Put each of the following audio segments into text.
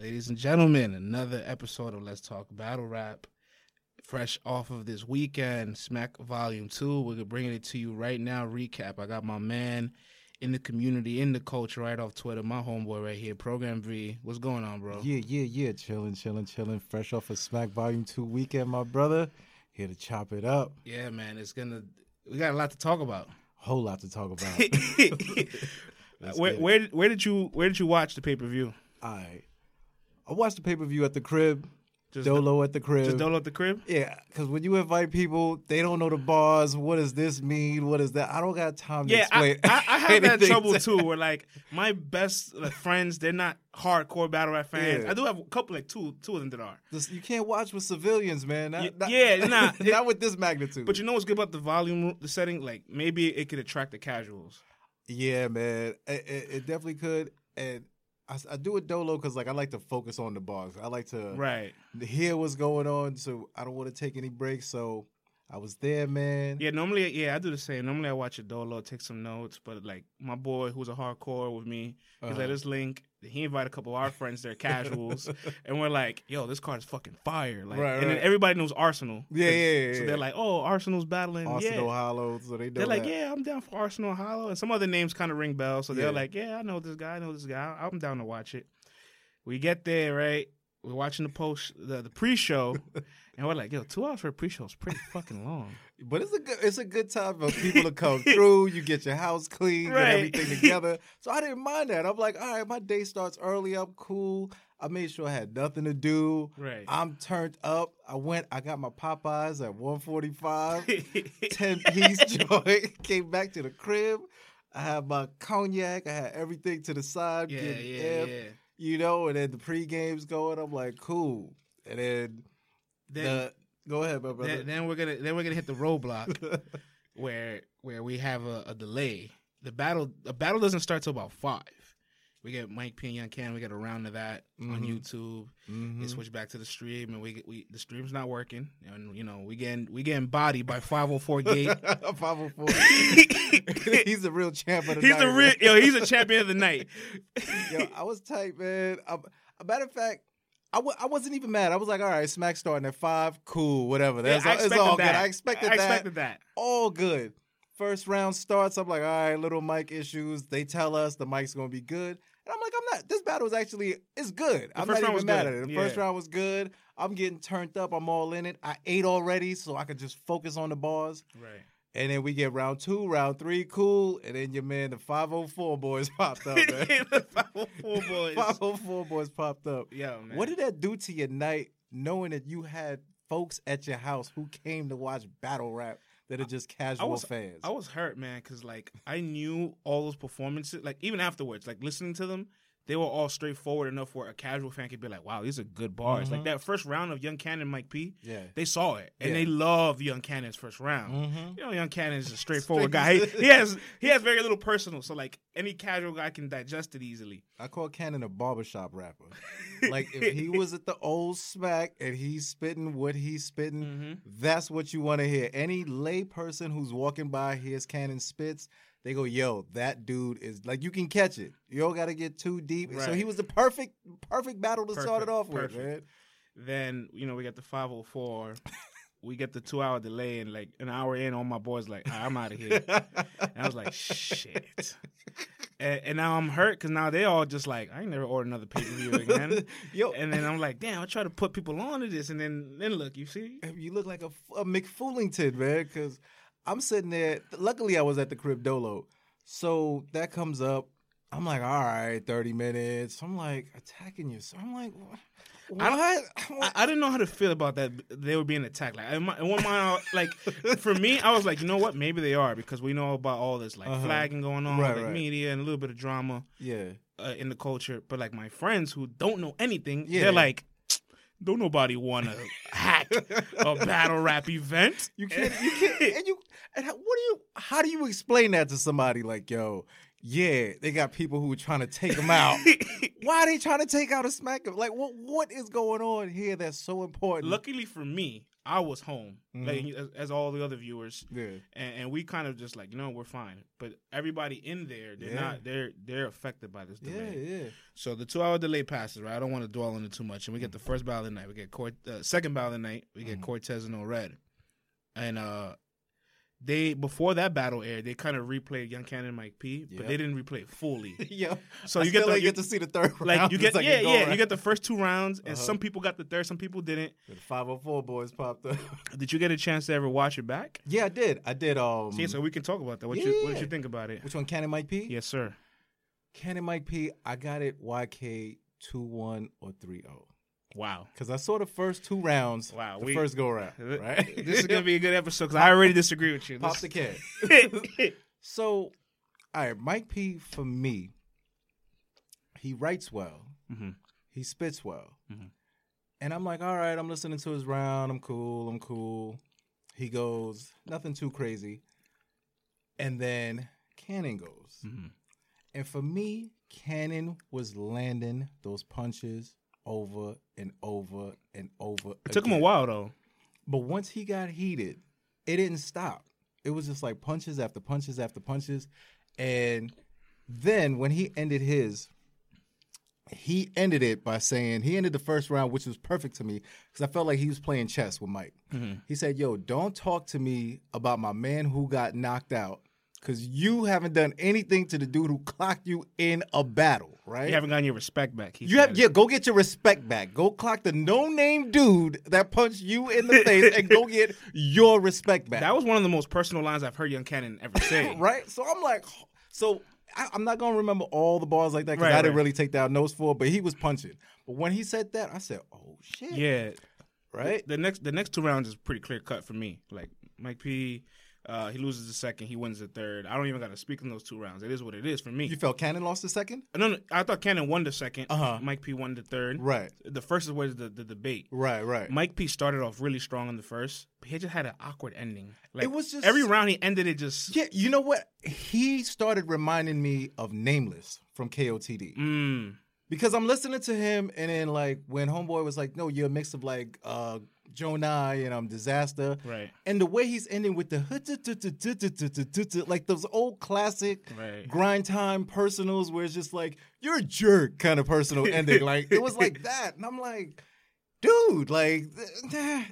Ladies and gentlemen, another episode of Let's Talk Battle Rap. Fresh off of this weekend, Smack Volume 2. We're bringing it to you right now. Recap. I got my man in the community, in the culture, right off Twitter, my homeboy right here, Program V. What's going on, bro? Yeah, yeah, yeah. Chilling, chilling, chilling. Fresh off of Smack Volume 2 weekend, my brother. Here to chop it up. Yeah, man. It's going to, we got a lot to talk about. A Whole lot to talk about. where, where, where did you where did you watch the pay per view? All right. I watched the pay per view at the crib. Just Dolo at the crib. Just Dolo at the crib? Yeah, because when you invite people, they don't know the bars. What does this mean? What is that? I don't got time to yeah, explain. I, I, I have that trouble too, where like my best like, friends, they're not hardcore battle rap fans. Yeah. I do have a couple, like two, two of them that are. This, you can't watch with civilians, man. Not, yeah, not, yeah, not, not with this magnitude. But you know what's good about the volume, the setting? Like maybe it could attract the casuals. Yeah, man, it, it, it definitely could, and I, I do it dolo because like I like to focus on the bars. I like to right hear what's going on, so I don't want to take any breaks. So I was there, man. Yeah, normally, yeah, I do the same. Normally, I watch a dolo, take some notes, but like my boy who's a hardcore with me, he's uh-huh. like, this link. He invited a couple of our friends, they're casuals, and we're like, yo, this card is fucking fire. Like, right, and then everybody knows Arsonal. Yeah, yeah, yeah. So they're like, oh, Arsonal's battling. Arsonal yeah. Hollow. So they They're that. like, yeah, I'm down for Arsonal Hollow, and some other names kind of ring bells. So they're yeah. like, yeah, I know this guy, I know this guy. I'm down to watch it. We get there, right? We're watching the post, the, the pre-show, and we're like, "Yo, two hours for a pre-show is pretty fucking long." But it's a good, it's a good time for people to come through. You get your house clean, right. get everything together. So I didn't mind that. I'm like, all right, my day starts early. I'm cool. I made sure I had nothing to do. Right. I'm turned up. I went. I got my Popeyes at 145, 10 piece joint. Came back to the crib. I had my cognac. I had everything to the side. Yeah, yeah, yeah you know, and then the pre game's going. I'm like, cool. And then, then the, go ahead, my brother. Then, then, we're gonna then we're gonna hit the roadblock where where we have a, a, delay. The battle the battle doesn't start till about five. We get Mike P and Young Can. We get a round of that mm-hmm. on YouTube. Mm-hmm. We switch back to the stream, and we get we the stream's not working, and you know we getting we getting bodied by 504 Gate. 504. he's a real champ champion. he's night, He's a real yo. He's a champion of the night. yo, I was tight, man. A matter of fact, I w- I wasn't even mad. I was like, all right, Smack starting at five, cool, whatever. That's yeah, all, it's all that. good. I expected, that. I expected that. that. All good. First round starts, I'm like, all right, little mic issues. They tell us the mic's gonna be good. And I'm like, I'm not. This battle is actually it's good. The I'm not even mad good. at it. The yeah. first round was good. I'm getting turned up. I'm all in it. I ate already, so I could just focus on the bars. Right. And then we get round two, round three, cool. And then your man, the 504 boys popped up, man. the 504 boys. 504 boys popped up. Yeah, man. What did that do to your night, knowing that you had folks at your house who came to watch battle rap that are just casual I was, fans. I was hurt, man, because like I knew all those performances. Like even afterwards, like listening to them, they were all straightforward enough where a casual fan could be like, "Wow, these are good bars." Mm-hmm. Like that first round of Young Cannon, Mike P. Yeah, they saw it and yeah. they love Young Cannon's first round. Mm-hmm. You know, Young Cannon is a straightforward guy. He, he, has he has very little personal, so like any casual guy can digest it easily. I call Cannon a barbershop rapper. like if he was at the old smack and he's spitting what he's spitting, mm-hmm. that's what you want to hear. Any lay person who's walking by hears Cannon spits they go, yo, that dude is like you can catch it. You don't got to get too deep. Right. So he was the perfect, perfect battle to perfect, start it off perfect. with, man. Then you know we got the five hundred four. we get the two hour delay and like an hour in, all my boys like, right, I'm out of here. and I was like, shit. And, and now I'm hurt because now they all just like, I ain't never order another pay per view again. Yo. And then I'm like, damn, I try to put people on to this, and then then look, you see, you look like a, a McFoolington, man, because I'm sitting there. Luckily, I was at the crib dolo, so that comes up. I'm like, all right, 30 minutes. I'm like attacking you. So I'm like, what? I, I, I, didn't know how to feel about that. They were being attacked. Like, in, my, in one mind, like for me, I was like, you know what? Maybe they are because we know about all this like uh-huh. flagging going on, right, like right. media and a little bit of drama, yeah, uh, in the culture. But like my friends who don't know anything, yeah. they're like, don't nobody want to a battle rap event. You can't. You can't. And you. And how, what do you? How do you explain that to somebody? Like, yo, yeah, they got people who are trying to take him out. Why are they trying to take out a SmackDown? Like, what what is going on here that's so important? Luckily for me, I was home, like Mhm. as, as all the other viewers, yeah, and, and we kind of just like, you know, we're fine. But everybody in there, they're Yeah. not. They're they're affected by this delay. yeah. So the two hour delay passes, right? I don't want to dwell on it too much. And we get the first battle of the night. We get Cort- uh, second battle of the night. We get Mhm. Cortez and No Red. And uh they before that battle aired, they kind of replayed Young Cannon and Mike P, but they didn't replay it fully. yeah. So I you get still the you, get to see the third round. like you get second yeah yeah round. you get the first two rounds, and Uh-huh. some people got the third, some people didn't. the 504 boys popped up. Did you get a chance to ever watch it back? yeah, I did. I did. Um, See, so we can talk about that. What you what did you think about it? which one? Cannon Mike P. Yes, sir. Cannon Mike P. I got it. YK two one or three zero. Wow. Because I saw the first two rounds. Wow, The we- first go round. Right. This is gonna be a good episode because I already disagree with you. pop This- the can. So, all right, Mike P. For me, he writes well. Mhm. He spits well. Mhm. And I'm like, all right, I'm listening to his round. I'm cool. I'm cool. He goes, nothing too crazy. And then Cannon goes. Mhm. And for me, Cannon was landing those punches over and over and over. It took him a while though. But once he got heated, it didn't stop. It was just like punches after punches after punches. And then when he ended his, he ended it by saying, he ended the first round, which was perfect to me because I felt like he was playing chess with Mike. Mm-hmm. He said, Yo, don't talk to me about my man who got knocked out because you haven't done anything to the dude who clocked you in a battle, right? You haven't gotten your respect back. He You have yeah, go get your respect back. Go clock the no name dude that punched you in the face and go get your respect back. That was one of the most personal lines I've heard Young Cannon ever say. right. So I'm like, so I, I'm not gonna remember all the bars like that because Right, I didn't really take down notes for. But he was punching. But when he said that, I said, oh shit. Yeah. Right. The next the next two rounds is pretty clear cut for me. Like Mike P, uh, he loses the second, he wins the third. I don't even got to speak in those two rounds. It is what it is for me. You felt Cannon lost the second. no, no, I thought Cannon won the 2nd Uh-huh. Mike P won the third. Right. The first is was the, the debate. Right. Right. Mike P started off really strong in the first, but he just had an awkward ending. Like It was just- every round he ended it just yeah. You know what? He started reminding me of Nameless from KOTD. mm, because I'm listening to him, and then like when Homeboy was like, "No, you're a mix of like uh Jonai and um Disaster," right. and the way he's ending with the like those old classic Right. grind time personals, where it's just like you're a jerk kind of personal ending. Like it was like that, and I'm like, dude, like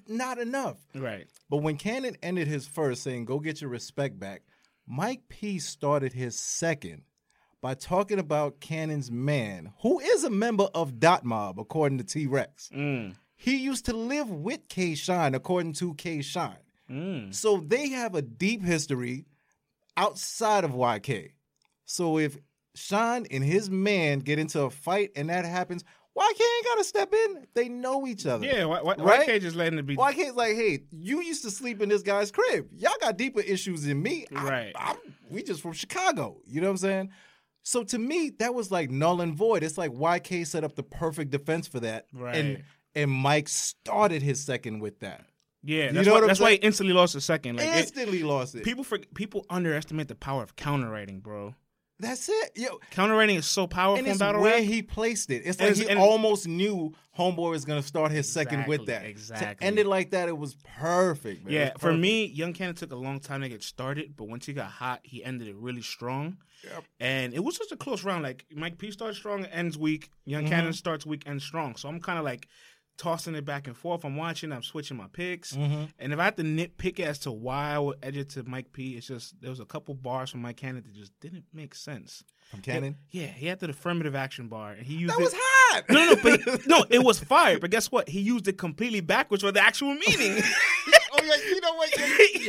not enough. Right. But when Cannon ended his first, saying "Go get your respect back," Mike P started his second by talking about Cannon's man, who is a member of Dot Mob, according to T Rex. Mm, He used to live with K Shine, according to K Shine. mm. So they have a deep history outside of YK. So if Shine and his man get into a fight and that happens, YK ain't gotta step in. They know each other. Yeah, why, why, Right? can't just letting it be? Why can't like, hey, you used to sleep in this guy's crib. Y'all got deeper issues than me. I- Right. I'm, we just from Chicago. You know what I'm saying? So to me, that was like null and void. It's like YK set up the perfect defense for that. Right. And and Mike started his second with that. Yeah, You know why that's why he instantly lost the second. Like it, Instantly lost it. people for, people underestimate the power of counter writing, bro. That's it. Yo, Counter writing is so powerful and in it's battle where rap. he placed it. It's like it's- he almost knew Homeboy was gonna start his second with that. Exactly, To end it like that, it was perfect, man. Yeah, was for me, Young Cannon took a long time to get started, but once he got hot, he ended it really strong. Yep. And it was just a close round. Like Mike P starts strong, ends weak. Young Mhm. Cannon starts weak, ends strong. So I'm kind of like tossing it back and forth. I'm watching, I'm switching my picks. Mhm. And if I had to nitpick as to why I would edge it to Mike P, it's just there was a couple bars from Mike Cannon that just didn't make sense. from Cannon. Yeah, he had the affirmative action bar, and he used That it. was hot. no, no, no, but he- no, it was fire. But guess what? He used it completely backwards for the actual meaning. oh yeah, you know what? he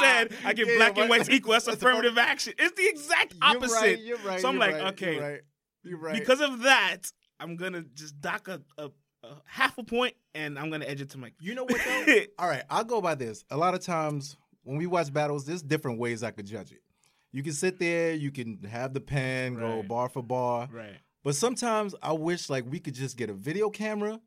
said, "I give Yeah, black and white equal." That's affirmative action. It's the exact opposite. You're right. You're right. So I'm like, right, okay, You're right. You're right. because of that, I'm gonna just dock a, a, a half a point, and I'm gonna edge it to Mike. you know what though? All right, I'll go by this. A lot of times when we watch battles, there's different ways I could judge it. You can sit there, you can have the pen, go bar for bar. right. But sometimes I wish like we could just get a video camera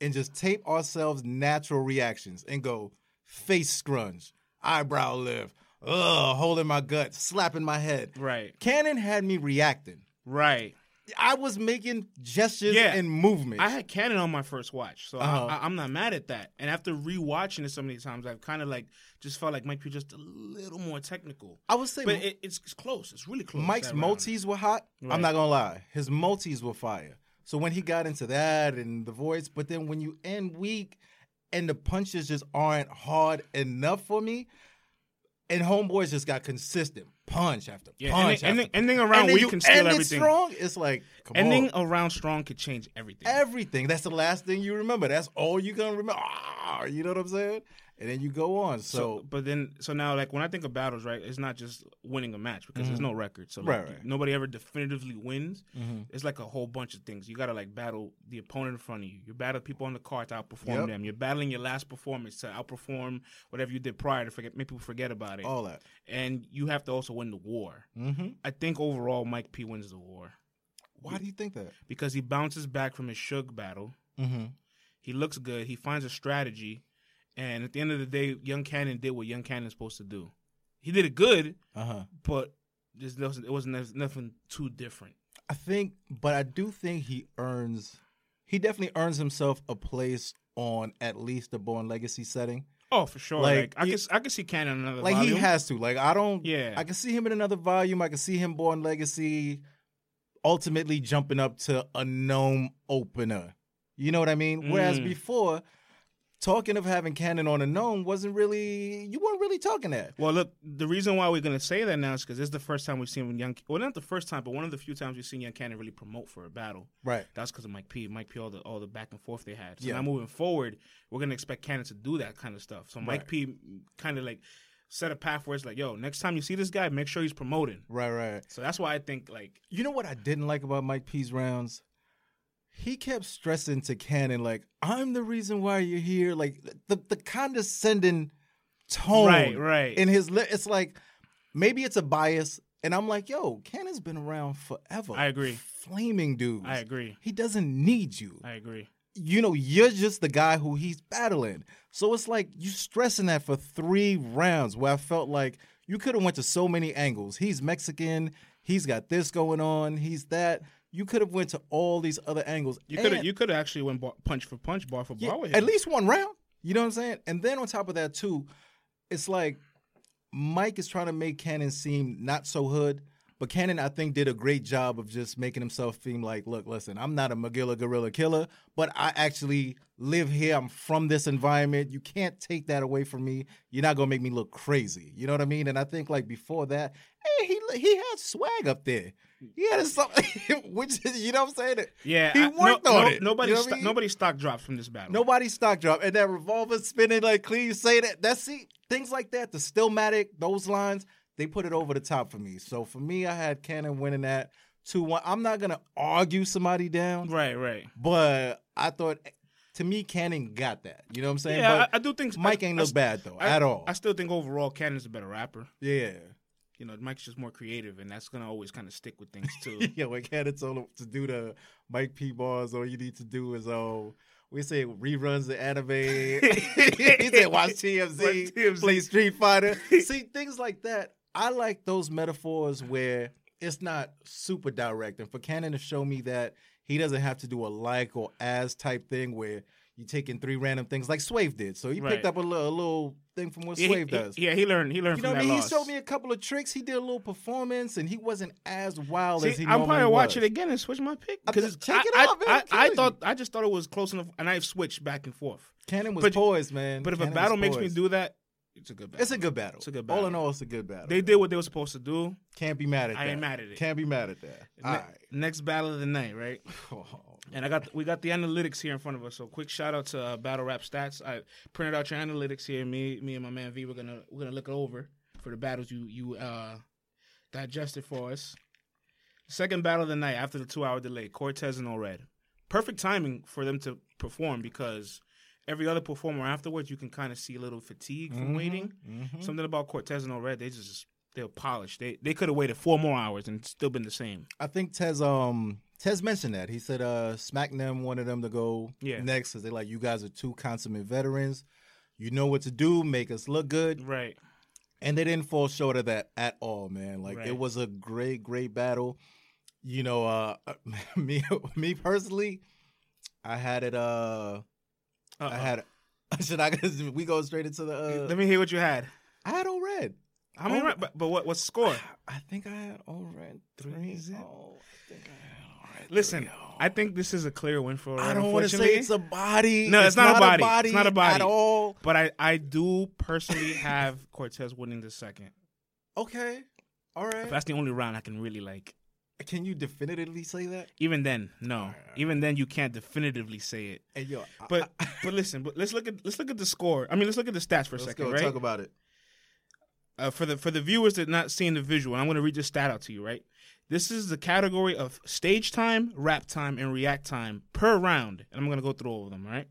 and just tape ourselves natural reactions and go face scrunch, eyebrow lift, ugh, holding my gut, slapping my head. Right. Cannon had me reacting. Right. I was making gestures Yeah. and movements. I had Cannon on my first watch, so Uh-huh. I, I'm not mad at that. And after rewatching it so many times, I've kind of like just felt like Mike P just a little more technical. I would say But it, it's, close. It's really close. Mike's multis were hot. Right. I'm not gonna lie, his multis were fire. So when he got into that and the voice, but then when you end weak and the punches just aren't hard enough for me, and homeboys just got consistent punch after Yeah, punch ending, after ending, ending around and then you can steal end it everything. strong. It's like come Ending on. around strong could change everything. everything. That's the last thing you remember. That's all you gonna remember. Ah, you know what I'm saying? And then you go on. So, So, but then, so now, like when I think of battles, right, it's not just winning a match because there's no record. So, like, Mm-hmm. Right, right. nobody ever definitively wins. Mhm. It's like a whole bunch of things. You got to like battle the opponent in front of you. You battle people on the card to outperform Yep. them. You're battling your last performance to outperform whatever you did prior to forget. Make people forget about it. all that. And you have to also win the war. hmm I think overall, Mike P wins the war Why do you think that? because he bounces back from his Shug battle. Mm-hmm. He looks good. He finds a strategy, and at the end of the day, Young Cannon did what Young Cannon's supposed to do. He did it good, Uh huh. but there's nothing, it wasn't nothing too different. I think, but I do think he earns. He definitely earns himself a place on at least the Born Legacy setting. Oh, for sure. Like, Like, I can I can see Cannon in another Like volume. he has to. Like I don't. Yeah. I can see him in another volume. I can see him Born Legacy, ultimately jumping up to a NOME opener. You know what I mean? Whereas Mm. before, talking of having Cannon on a NOME wasn't really. You weren't really talking that. Well, look, the reason why we're gonna say that now is because this is the first time we've seen Young. Well, not the first time, but one of the few times we've seen Young Cannon really promote for a battle. Right. That's because of Mike P. Mike P. All the all the back and forth they had. So Yeah. now moving forward, we're gonna expect Cannon to do that kind of stuff. So Mike Right. P. kind of like set a path where it's like, yo, next time you see this guy, make sure he's promoting. Right. Right. So that's why I think like You know what I didn't like about Mike P's rounds? He kept stressing to Cannon like, "I'm the reason why you're here." Like the the condescending tone, Right, right. In his, li- it's like maybe it's a bias, and I'm like, "Yo, Cannon's been around forever." I agree. Flaming dudes. I agree. He doesn't need you. I agree. you know, you're just the guy who he's battling. So it's like you stressing that for three rounds where I felt like you could have went to so many angles. He's Mexican. He's got this going on. He's that. You could have went to all these other angles. You could have you could have actually went bar, punch for punch, bar for yeah, bar with at least one round. You know what I'm saying? And then on top of that too, it's like Mike is trying to make Cannon seem not so hood, but Cannon I think did a great job of just making himself seem like, look, listen, I'm not a Magilla gorilla killer, but I actually live here. I'm from this environment. You can't take that away from me. You're not gonna make me look crazy. You know what I mean? And I think like before that, hey, he he had swag up there. He had something, which is, you know what I'm saying? Yeah, he I- worked no, on no- it. Nobody, You know I mean? nobody stock drops from this battle. Nobody stock drop and that revolver spinning like clean say that. That's see things like that. The stillmatic, those lines, they put it over the top for me. So for me, I had Cannon winning that two one. I'm not gonna argue somebody down, Right, right. but I thought to me Cannon got that. You know what I'm saying? Yeah, but I, I do think Mike I- ain't I look bad though I- at all. I still think overall Cannon's a better rapper. yeah. You know, Mike's just more creative, and that's gonna always kind of stick with things too. yeah, Cannon told him to do the Mike P bars, all you need to do is oh, we say reruns the anime. he said watch TMZ, TMZ. play Street Fighter. See things like that. I like those metaphors where it's not super direct, and for Cannon to show me that he doesn't have to do a like or as type thing where you taking three random things like Swave did. So he Right. picked up a little, a little thing from what yeah, Swave he, does. he- yeah, he learned. He learned You know from what I mean? loss. He showed me a couple of tricks. He did a little performance, and he wasn't as wild See, as he normally probably watch was. it again and switch my pick because check it I, out, man. I, I'm I, I thought I just thought it was close enough, and I've switched back and forth. Cannon was But- poised, man. But if Cannon a battle makes me do that, it's a good battle. it's a good battle. It's a good All in all, it's a good battle. They did what they were supposed to do. can't be mad at I that. I ain't mad at it. Can't be mad at that. Ne- All right. Next battle of the night, right? Oh, And I got we got the analytics here in front of us. So quick shout out to uh, Battle Rap Stats. I printed out your analytics here. Me, me and my man V, we're gonna we're gonna look it over for the battles you you uh, digested for us. Second battle of the night after the two hour delay, Cortez and Red. Perfect timing for them to perform because every other performer afterwards, you can kind of see a little fatigue from waiting. mhm. Something about Cortez and Red, they just they're polished. They they could have waited four more hours and still been the same. I think Tez um Tez mentioned that. He said uh Smack them wanted them to go Yeah. next because they like you guys are two consummate veterans. You know what to do, make us look good. Right. and they didn't fall short of that at all, man. Like Right. it was a great, great battle. You know, uh, me, me personally, I had it. Uh, I Uh-oh. had. Should I? We go straight into the. Uh, Let me hear what you had. I had all red. How many? But, but what? What's the score? I think I had all red three. Oh, I think I had. Listen. I think this is a clear win for. I don't want to say it's a body. No, it's not a body. It's not a body. at all. But I, I do personally have Cortez winning the second. Okay, all right. If that's the only round I can really like. Can you definitively say that? Even then, no. Alright. Even then, you can't definitively say it. Hey, yo, But I- but listen, but let's look at let's look at the score. I mean, let's look at the stats for a let's second, go right? talk about it. uh, for the for the viewers that not seeing the visual, I'm going to read this stat out to you. Right, this is the category of stage time, rap time, and react time per round, and I'm going to go through all of them. All right.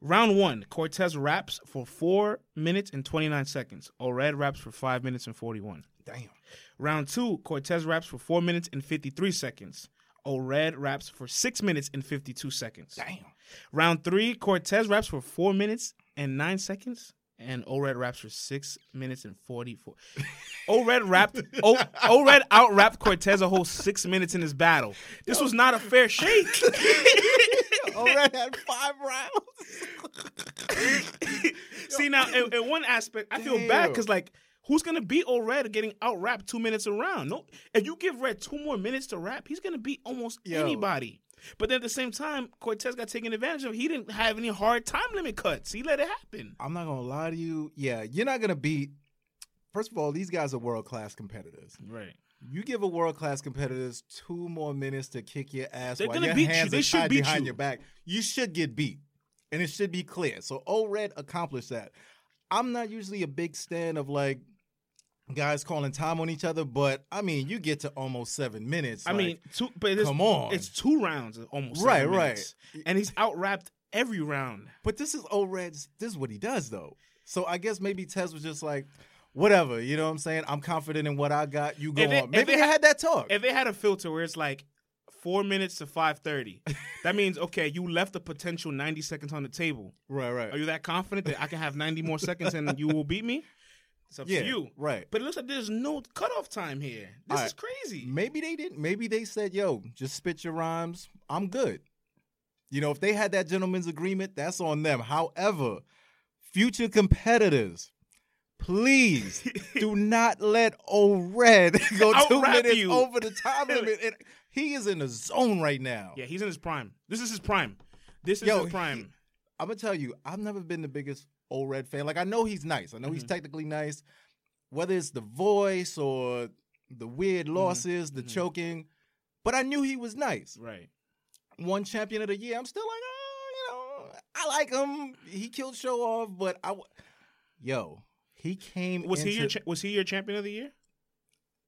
Round one, Cortez raps for four minutes and 29 seconds. O-Red raps for five minutes and 41. Damn. Round two, Cortez raps for four minutes and 53 seconds. O-Red raps for six minutes and 52 seconds. Damn. Round three, Cortez raps for four minutes and nine seconds, and O-Red raps for six minutes and forty-four. O-Red rapped. O- O-Red out rapped Cortez a whole six minutes in his battle. This was not a fair shake. Already had five rounds. See now, in, in one aspect, I feel bad because like. Who's gonna beat O-Red getting out rapped two minutes around? No, if you give Red two more minutes to rap, he's gonna beat almost Yo. anybody. But then at the same time, Cortez got taken advantage of. He didn't have any hard time limit cuts. He let it happen. I'm not gonna lie to you. Yeah, you're not gonna beat. First of all, these guys are world class competitors. Right. You give a world class competitors two more minutes to kick your ass They're while gonna your beat you. They are should tied beat behind you. your back. You should get beat, and it should be clear. So O-Red accomplished that. I'm not usually a big stan of like guys calling time on each other, but I mean, you get to almost seven minutes. I like, mean, two, but it's, come on. it's two rounds, almost Right, right. minutes. and he's out rapped every round. But this is O-Red's. This is what he does, though. So I guess maybe Tez was just like, whatever. You know what I'm saying? I'm confident in what I got. You go they- on. Maybe they they, had that talk. If they had a filter where it's like four minutes to five thirty, that means okay, you left a potential ninety seconds on the table. right, right. Are you that confident that I can have ninety more seconds and you will beat me? It's up yeah, to you. right. But it looks like there's no cutoff time here. This All is crazy. Maybe they didn't. Maybe they said, "Yo, just spit your rhymes. I'm good." You know, if they had that gentleman's agreement, that's on them. However, future competitors, please do not let O-Red go two minutes you. over the time limit. And he is in the zone right now. Yeah, he's in his prime. This is his prime. This is Yo, his he- prime. I'm gonna tell you, I've never been the biggest O-Red fan. Like I know he's nice. I know he's Mhm. technically nice. Whether it's the voice or the weird Mm-hmm. losses, the Mhm. choking, but I knew he was nice. right. One champion of the year. I'm still like, oh, you know, I like him. He killed show off, but I, w- yo, he came. Was he your cha- was he your champion of the year?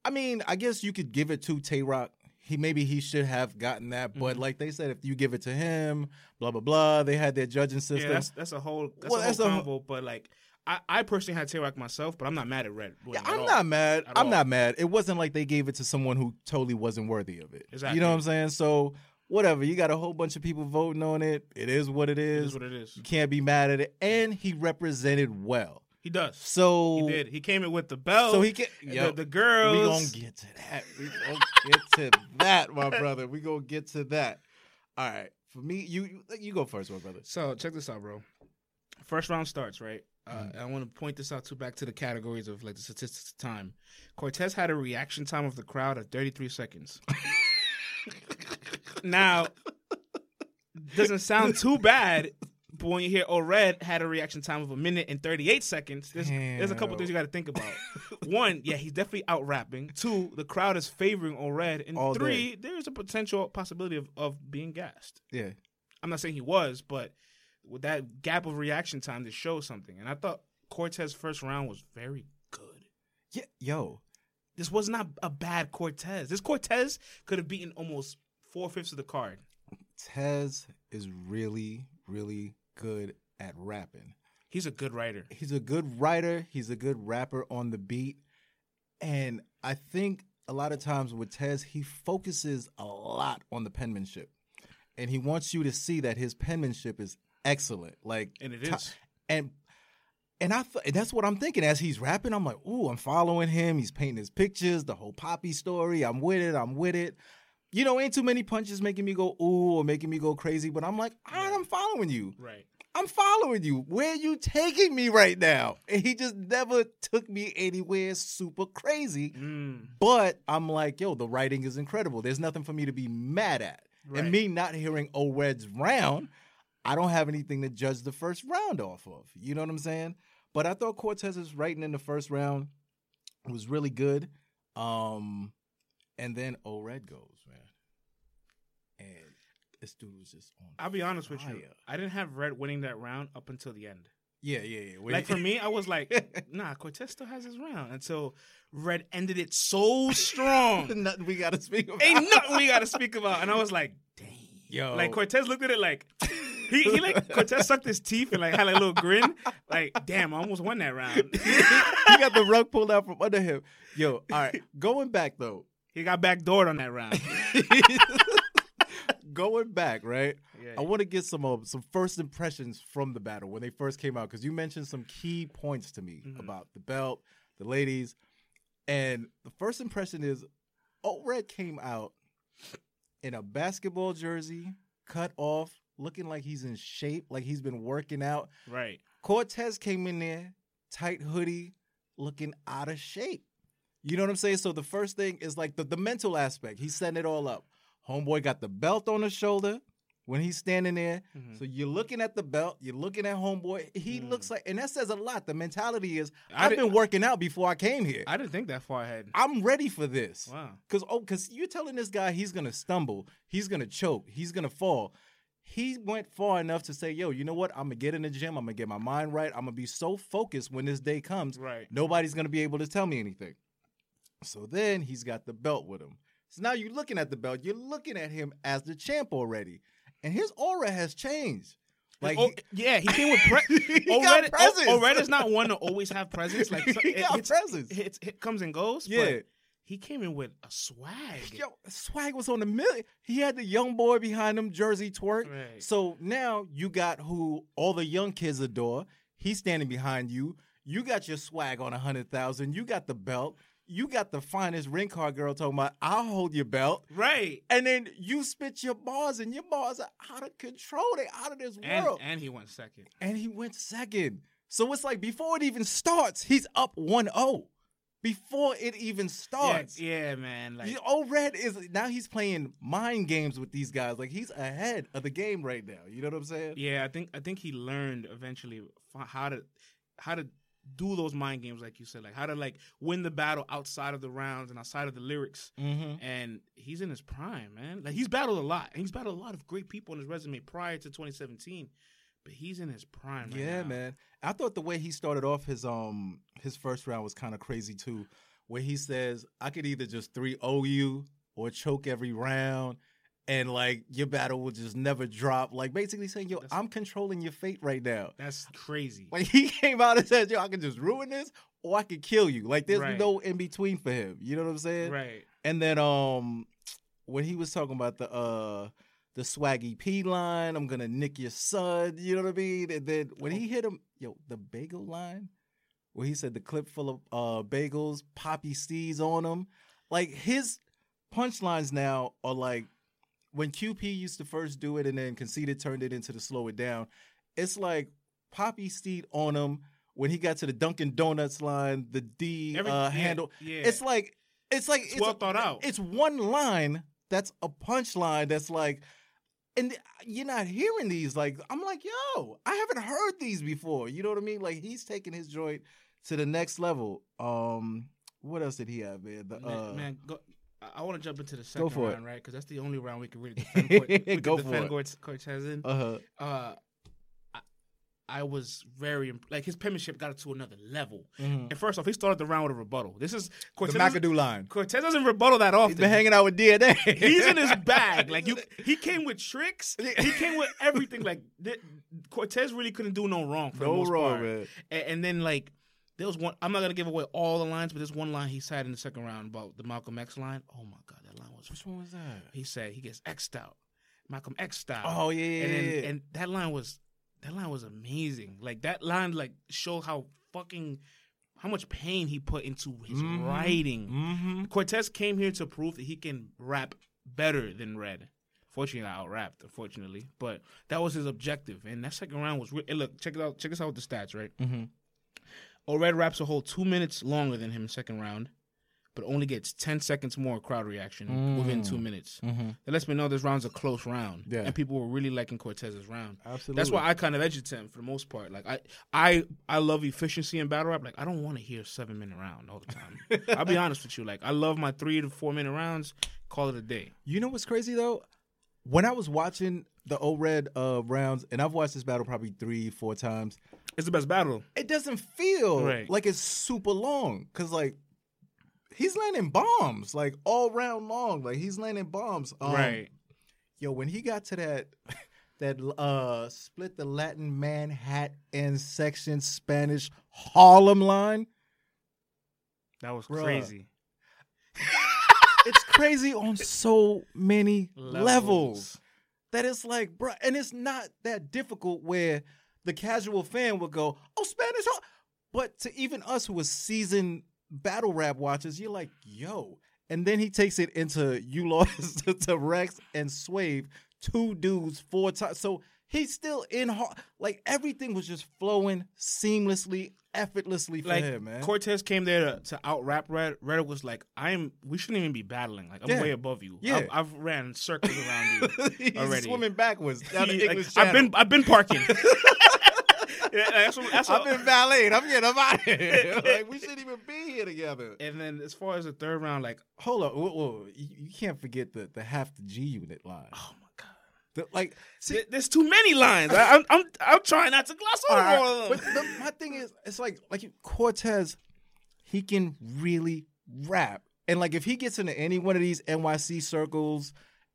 I mean, I guess you could give it to Tay Roc. He maybe he should have gotten that, but Mhm. like they said, if you give it to him, blah blah blah. They had their judging system. Yeah, that's that's a whole that's Well, a whole that's a- combo. But like, I, I personally had Tay myself, but I'm not mad at Red. Yeah, I'm all. not mad. At I'm all. not mad. It wasn't like they gave it to someone who totally wasn't worthy of it. Exactly. You know what I'm saying? So whatever. You got a whole bunch of people voting on it. It is what it It is. is what it is. you can't be mad at it. And he represented well. He does. So He did. He came in with the belt. So he can. the, Yo, the girls. we gonna get to that. We gonna get to that, my brother. We gonna get to that. All right. For me, you you- you go first, my brother. So check this out, bro. First round starts right. Uh, Mhm. I want to point this out too back to the categories of like the statistics of time. Cortez had a reaction time of the crowd of 33 seconds. now, doesn't sound too bad, but when you hear O Red had a reaction time of a minute and 38 seconds, there's, there's a couple things you got to think about. One, yeah, he's definitely out rapping. Two, the crowd is favoring O Red. And All three, there's a potential possibility of, of being gassed. Yeah. I'm not saying he was, but with that gap of reaction time, this shows something. And I thought Cortez first round was very good. Yeah. Yo. This was not a bad Cortez. This Cortez could have beaten almost four fifths of the card. Tez is really, really good at rapping. He's a good writer. He's a good writer. He's a good rapper on the beat. And I think a lot of times with Tez, he focuses a lot on the penmanship. And he wants you to see that his penmanship is excellent. Like And it is. and And I and that's what I'm thinking as he's rapping. I'm like, ooh, I'm following him. He's painting his pictures, the whole Poppy story. I'm with it. I'm with it. You know, ain't too many punches making me go ooh or making me go crazy, but I'm like, all right, I'm following you. Right. I'm following you. Where are you taking me right now? And he just never took me anywhere super crazy. Mm. But I'm like, yo, the writing is incredible. There's nothing for me to be mad at. Right. And me not hearing O Red's round, I don't have anything to judge the first round off of. You know what I'm saying? But I thought Cortez's writing in the first round was really good. Um, and then O Red goes, this dude was just on. I'll be honest with you. I didn't have Red winning that round up until the end. Yeah, yeah, yeah. When Like for me, I was like, nah, Cortez still has his round until Red ended it so strong. nothing we got to speak about. Ain't nothing we got to speak about. And I was like, dang. Yo. Like Cortez looked at it like he, he like Cortez sucked his teeth and like had like, a little grin. Like, damn, I almost won that round. he got the rug pulled out from under him. Yo, all right. Going back though, he got backdoored on that round. Going back, right? Yeah. I want to get some uh, some first impressions from the battle when they first came out because you mentioned some key points to me Mhm. about the belt, the ladies, and the first impression is, O Red came out in a basketball jersey, cut off, looking like he's in shape, like he's been working out. Right. Cortez came in there, tight hoodie, looking out of shape. You know what I'm saying? So the first thing is like the, the mental aspect. He's setting it all up. Homeboy got the belt on his shoulder when he's standing there. Mhm. So you're looking at the belt, you're looking at homeboy. He Mm. looks like, and that says a lot. The mentality is, I I've been working out before I came here. I didn't think that far ahead. I'm ready for this. Wow. Cause oh, cause you're telling this guy he's gonna stumble, he's gonna choke, he's gonna fall. He went far enough to say, "Yo, you know what? I'm gonna get in the gym. I'm gonna get my mind right. I'm gonna be so focused when this day comes. Right. Nobody's gonna be able to tell me anything." So then he's got the belt with him. So now you're looking at the belt. You're looking at him as the champ already, and his aura has changed. Like oh, he- yeah, he came with pre- he got Ored, presence. O- is not one to always have presence. Like so- He it, got hits- presence. It, it comes and goes. Yeah. but he came in with a swag. Yo, swag was on the million. He had the young boy behind him, Jersey twerk. Right. So now you got who all the young kids adore. He's standing behind you. You got your swag on a hundred thousand. You got the belt. You got the finest ring car girl talking about I'll hold your belt. Right. And then you spit your bars, and your bars are out of control. They out of this And world. and he went second. And he went second. So it's like before it even starts, he's up 1-0. Before it even starts. yeah, man. Like You- O Red is now he's playing mind games with these guys. Like he's ahead of the game right now. You know what I'm saying? Yeah, I think I think he learned eventually how to how to do those mind games, like you said, like how to like win the battle outside of the rounds and outside of the lyrics. Mm-hmm. And he's in his prime, man. Like he's battled a lot. He's battled a lot of great people on his resume prior to 2017, but he's in his prime. Right Yeah, now. man. I thought the way he started off his um his first round was kind of crazy too, where he says, "I could either just three O you or choke every round." And like your battle will just never drop. Like basically saying, "Yo, That's- I'm controlling your fate right now." That's crazy. Like he came out and said, "Yo, I can just ruin this, or I can kill you." Like there's Right. no in between for him. You know what I'm saying? right. And then um when he was talking about the uh the swaggy P line, I'm gonna nick your son, you know what I mean? And then when he hit him, yo, the bagel line, where he said the clip full of uh bagels, poppy seeds on them, like his punchlines now are like when QP used to first do it and then Conceited turned it into the slow it down. It's like poppy seed on him when he got to the Dunkin' Donuts line, the D Every- uh, handle. Yeah. It's like it's like It's well a- thought out. It's one line that's a punchline that's like, and you're not hearing these. Like I'm like, yo, I haven't heard these before. You know what I mean? Like he's taking his joint to the next level. Um, what else did he have, man? The, man, uh, man, go. I- I want to jump into the second for it. round, right? Because that's the only round we can really defend. Cort- we can Go for defend it. Cortez in. uh-huh. uh, I, I was very imp- like his penmanship got it to another level. Mhm. And first off, he started the round with a rebuttal. This is Cortez. doesn't- McAdoo line. Cortez doesn't rebuttal that often. He's been hanging out with DNA. He's in his bag. Like you, he came with tricks. He came with everything. Like th- Cortez really couldn't do no wrong for the no most wrong, part. man. And, and then like there was one. I'm not gonna give away all the lines, but there's one line he said in the second round about the Malcolm X line. Oh my god, that line was. Which one was that? He said he gets X'd out, Malcolm X style. Oh yeah, yeah, and then yeah. and that line was that line was amazing. Like that line, like show how fucking how much pain he put into his Mhm. writing. Mm-hmm. Cortez came here to prove that he can rap better than Red. Fortunately, I out rapped, unfortunately, but that was his objective. And that second round was. Re- hey, look, check it out. Check us out with the stats, right? Mm-hmm. Oh, Red raps a whole two minutes longer than him second round, but only gets ten seconds more crowd reaction within two minutes. Mm-hmm. That lets me know this round's a close round, Yeah. and people were really liking Cortez's round. Absolutely. That's why I kind of edged him for the most part. Like I, I, I love efficiency in battle rap. Like I don't want to hear a seven minute round all the time. I'll be honest with you. Like I love my three to four minute rounds. Call it a day. You know what's crazy though? When I was watching the O Red uh, rounds, and I've watched this battle probably three, four times, It's the best battle. it doesn't feel Right. like it's super long. Cause like he's landing bombs, like all round long. Like he's landing bombs. Um, right. Yo, when he got to that that uh split the Latin Manhattan section Spanish Harlem line, That was Bruh. crazy. it's crazy on so many levels. Levels. that it's like, bro, and it's not that difficult where the casual fan would go, "Oh, Spanish," huh?" but to even us who are seasoned battle rap watchers, you're like, "Yo!" And then he takes it into you lost to Rex and Swave, two dudes, four times. So he's still in hard. Like everything was just flowing seamlessly, effortlessly for Like him, man. Cortez came there to, to out rap Red. Red was like, "I'm. We shouldn't even be battling. Like I'm Yeah. way above you. Yeah. I've, I've ran circles around you. he's already. swimming backwards down the He- like, I've been. I've been parking. Yeah, that's what, that's I've what, been valeted. I'm getting I'm out of here. like we shouldn't even be here together. And then as far as the third round, like, Hold on, whoa, whoa. You, you can't forget the the half the G unit line. oh my god, The- like, see, There- there's too many lines. I, I'm, I'm I'm trying not to gloss over all right, all of but them. the, my thing is, it's like like Cortez, he can really rap, and like if he gets into any one of these NYC circles,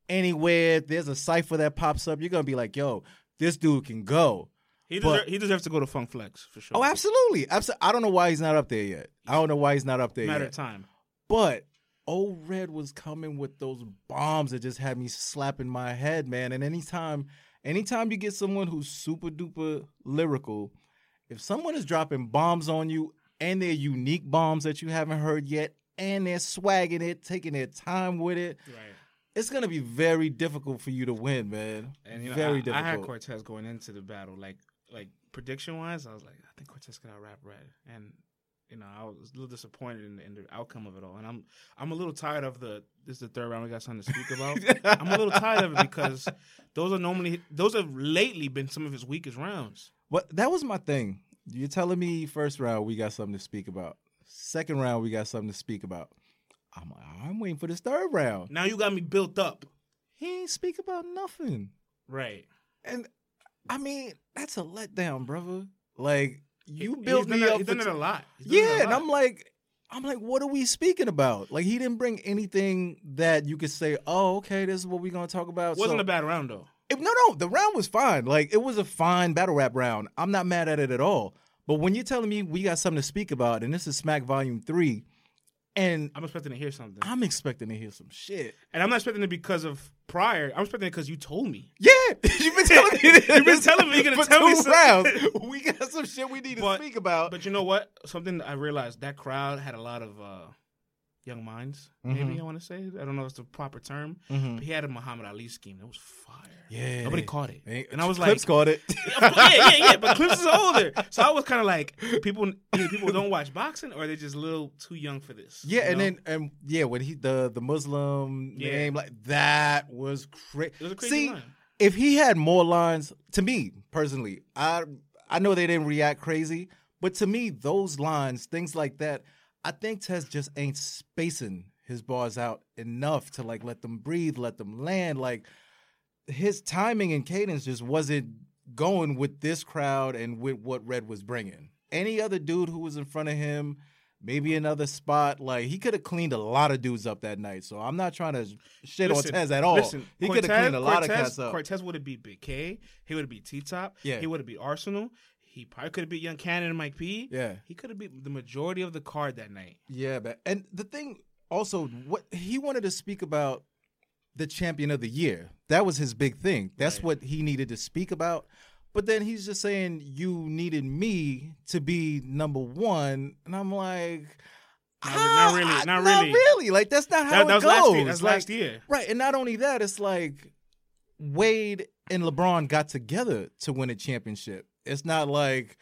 anywhere there's a cipher that pops up, you're gonna be like, yo, this dude can go. He but- deserve, he deserves to go to Funk Flex for sure. Oh, absolutely, absolutely. I don't know why he's not up there yet. I don't know why he's not up there matter yet. of time. But old Red was coming with those bombs that just had me slapping my head, man. And anytime, anytime you get someone who's super duper lyrical, if someone is dropping bombs on you and they're unique bombs that you haven't heard yet, and they're swagging it, taking their time with it, Right. it's gonna be very difficult for you to win, man. And you know, very I, difficult. I had Cortez going into the battle, like like prediction wise, I was like, I think Cortez could out rap Red, and you know, I was a little disappointed in, in the outcome of it all. And I'm I'm a little tired of the this is the third round we got something to speak about. I'm a little tired of it because those are normally those have lately been some of his weakest rounds. What that was my thing. You're telling me first round we got something to speak about. Second round we got something to speak about. I'm I'm waiting for this third round. Now you got me built up. He ain't speak about nothing. Right. And I mean, that's a letdown, brother. Like you He- built me up. He's done it a lot. Done a yeah, and. I'm like, I'm like, what are we speaking about? Like he didn't bring anything that you could say. Oh, okay, this is what we're gonna talk about. wasn't So- a bad round though. it- no, no, the round was fine. Like it was a fine battle rap round. I'm not mad at it at all. But when you're telling me we got something to speak about, and this is Smack Volume Three, and I'm expecting to hear something, I'm expecting to hear some shit. and I'm not expecting it because of prior. I'm expecting it because you told me. Yeah, you've been telling me. You've been telling me you're gonna for tell me two some- rounds. We got some shit we need to speak about. But you know what? Something I realized that crowd had a lot of uh, young minds. Maybe Mhm. I want to say. I don't know if it's the proper term. Mhm. But he had a Muhammad Ali scheme. that was fire. Yeah, Nobody caught it. And I was like Clips like, caught it. yeah, yeah, yeah. But Clips is older, so I was kind of like, people, either people don't watch boxing, or they're just a little too young for this. Yeah, and know? then and yeah, when he the the Muslim Yeah. name like that was crazy. it was a crazy See, line. if he had more lines, to me personally, I I know they didn't react crazy, but to me, those lines, things like that, I think Tez just ain't spacing his bars out enough to like let them breathe, let them land. Like his timing and cadence just wasn't going with this crowd and with what Red was bringing. Any other dude who was in front of him, maybe another spot, like he could have cleaned a lot of dudes up that night. So I'm not trying to shit Listen, on Tez at all. Listen, he could have cleaned a lot of cats up. Cortez would have beat Big K. He would have beat T Top. Yeah. He would have beat Arsonal. He probably could have beat Young Cannon and Mike P. Yeah. He could have beat the majority of the card that night. Yeah, but and the thing also, what he wanted to speak about the champion of the year. That was his big thing. That's Right. what he needed to speak about. But then he's just saying you needed me to be number one, and I'm like, Not, not really, ah, not not really. really. Like that's not how That, that it was goes. last year. That's Like, last year. Right, and not only that, it's like Wade and LeBron got together to win a championship. It's not like,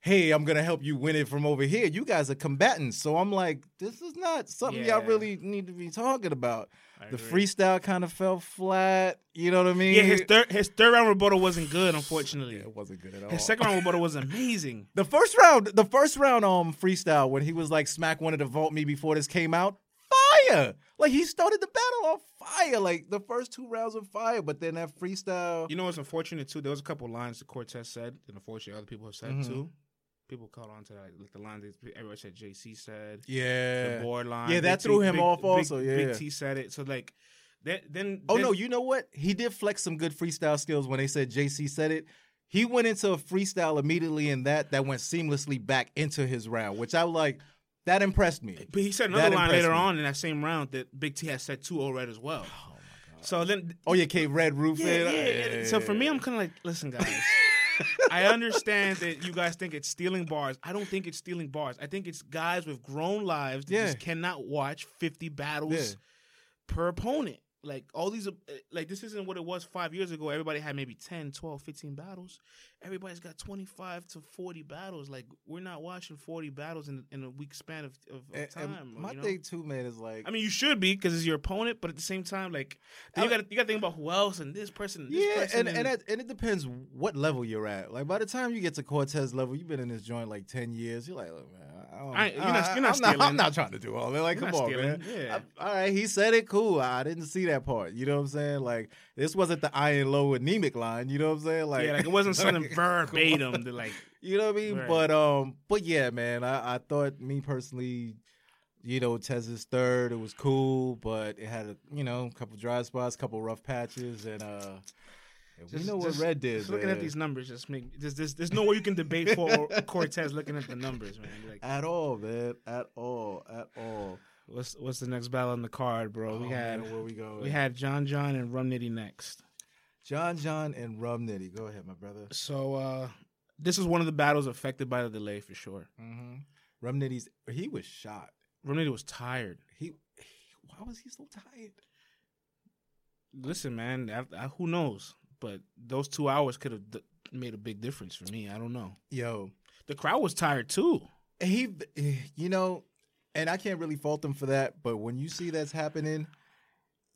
hey, I'm gonna help you win it from over here. You guys are combatants, so I'm like, this is not something y'all really need to be talking about. I The agree. freestyle kind of fell flat. You know what I mean? Yeah, his third his third round rebuttal wasn't good, unfortunately. it wasn't good at all. His second round rebuttal was amazing. the first round, the first round, um, freestyle when he was like, "Smack wanted to vote me before this came out." Fire! Like he started the battle on fire. Like the first two rounds were fire, but then that freestyle. You know what's unfortunate too? There was a couple lines that Cortez said, and unfortunately other people have said Mhm. too. People caught on to that, like the lines that everyone said. JC said yeah. the board line. Yeah, that Big threw T- him Big- off Big- also, Big yeah. T said it. So like, then then Oh then- no, you know what? He did flex some good freestyle skills when they said JC said it. He went into a freestyle immediately and that that went seamlessly back into his round, which I like. That impressed me. But he said That another line later me. on in that same round that Big T had said two oh already as well. Oh my god. So then, Oh yeah, K Red Roof. yeah, it. yeah, So for me, I'm kind of like, listen, guys. I understand that you guys think it's stealing bars. I don't think it's stealing bars. I think it's guys with grown lives that Yeah. just cannot watch 50 battles Yeah. per opponent. Like all these, uh, like this isn't what it was five years ago. Everybody had maybe 10, 12, 15 battles. Everybody's got 25 to 40 battles. Like we're not watching 40 battles in, in a week span of, of, of And- and time. my you know? thing too, man, is like I mean, you should be because it's your opponent, but at the same time, like then you I- got you got to think about who else and this person, and this yeah, person, and and, that, and it depends what level you're at. Like by the time you get to Cortez level, you've been in this joint like ten years. You're like, look, man, I don't, I- you're not- you're not I'm, not, I'm not trying to do all that. Like, You're come on, stealing, man. yeah. I- all right, he said it. Cool. I didn't see that part. You know what I'm saying? Like, this wasn't the iron low anemic line. You know what I'm saying? Like, yeah, like it wasn't something on. verbatim to like. You know what I mean? Right. But um, but yeah, man, I, I thought me personally, you know, Tez's third, it was cool, but it had a you know, a couple dry spots, couple rough patches, and uh and we Just- know what just- Red did. Just looking at these numbers, just make there's there's, there's no way you can debate for Cortez looking at the numbers, man. Like, at all, man, at all, at all. what's what's the next battle on the card, bro? we Oh, had man, where we go. we had John John and Rum Nitty next. John John and Rum Nitty. Go ahead, my brother. So uh this is one of the battles affected by the delay for sure. Mm-hmm. Rum Nitty's he was shot. Rum Nitty was tired. He, he why was he so tired? Listen, man, I, I, who knows? But those two hours could have d- made a big difference for me. I don't know. Yo, The crowd was tired too. he eh, you know and i can't really fault him for that but when you see that's happening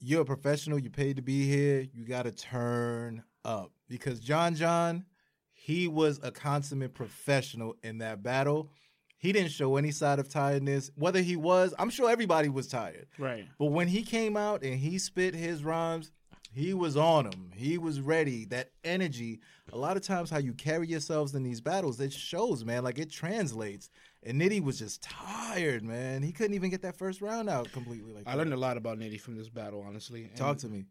you're a professional you paid to be here you got to turn up because john john he was a consummate professional in that battle he didn't show any side of tiredness whether he was i'm sure everybody was tired Right. but when he came out and he spit his rhymes, he was on him. He was ready. That energy. A lot of times, how you carry yourselves in these battles, it shows, man. Like it translates. And Nitty was just tired, man. He couldn't even get that first round out completely. Like I learned a lot about Nitty from this battle, honestly. And Talk to me.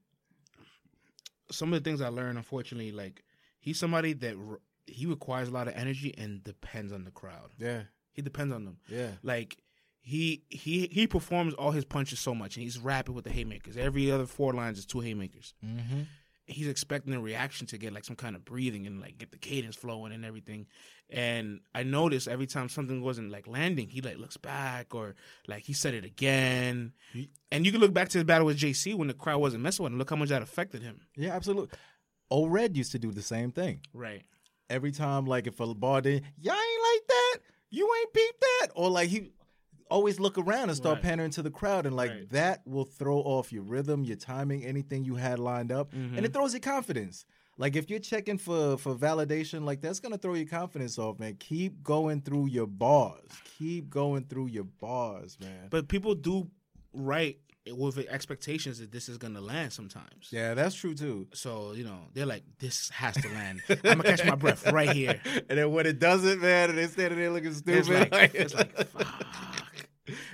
some of the things I learned, unfortunately, like he's somebody that r- he requires a lot of energy and depends on the crowd. Yeah, He depends on them. yeah, Like he he he performs all his punches so much, and he's rapid with the haymakers. Every other four lines is two haymakers. mm-hmm. He's expecting a reaction to get like some kind of breathing and like get the cadence flowing and everything. And I noticed every time something wasn't like landing, he like looks back or like he said it again. He- And you can look back to his battle with JC when the crowd wasn't messing with him. Look how much that affected him. yeah, absolutely. O-Red used to do the same thing. Right. Every time, like if a bar did, y'all ain't like that. You ain't beat that, or like he always look around and start Right. pandering to the crowd, and like Right. that will throw off your rhythm, your timing, anything you had lined up, and it mm-hmm. throws your confidence. Like if you're checking for for validation, like that's gonna throw your confidence off, man. Keep going through your bars. Keep going through your bars, man. But people do write with expectations that this is gonna land sometimes. yeah, that's true too. So you know they're like, this has to land. I'm gonna catch my breath right here. and then when it doesn't, man, and they're standing there looking stupid. It's like, it's like fuck.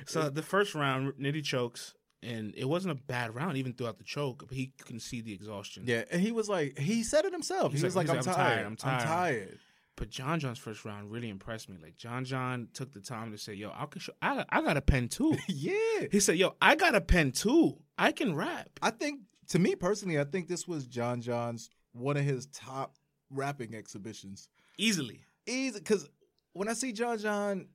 So the first round, Nitty chokes, and it wasn't a bad round even throughout the choke. But he couldn't see the exhaustion. Yeah, and he was like, he said it himself. He's he was like- like, I'm, like, I'm tired. tired, I'm I'm tired. tired." But John John's first round really impressed me. Like John John took the time to say, "Yo, I can show, I I got a pen too." yeah. he said, "Yo, I got a pen too. I can rap." I think, to me personally, I think this was John John's one of his top rapping exhibitions. Easily. Easy, because when I see John John,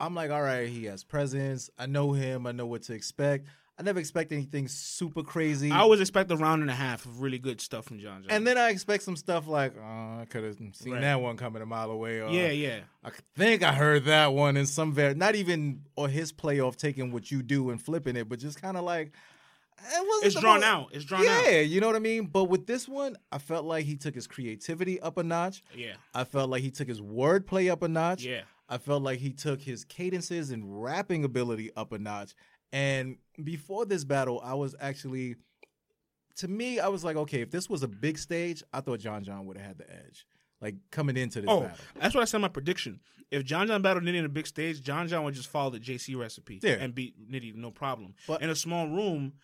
I'm like, all right, he has presence. I know him. I know what to expect. I never expect anything super crazy. I always expect a round and a half of really good stuff from John John. and then I expect some stuff like, oh, I could have seen Right. that one coming a mile away. Or, yeah, yeah. I think I heard that one in some ver not even or his playoff taking what you do and flipping it, but just kind of like it wasn't It's drawn most- out. It's drawn yeah, out. Yeah, you know what I mean. But with this one, I felt like he took his creativity up a notch. Yeah. I felt like he took his wordplay up a notch. Yeah. I felt like he took his cadences and rapping ability up a notch. And before this battle, I was actually, to me, I was like, okay, if this was a big stage, I thought John John would have had the edge, like coming into this Oh, battle. that's what I said in my prediction. If John John battled Nitty in a big stage, John John would just follow the JC recipe Yeah. and beat Nitty no problem. But- in a small room,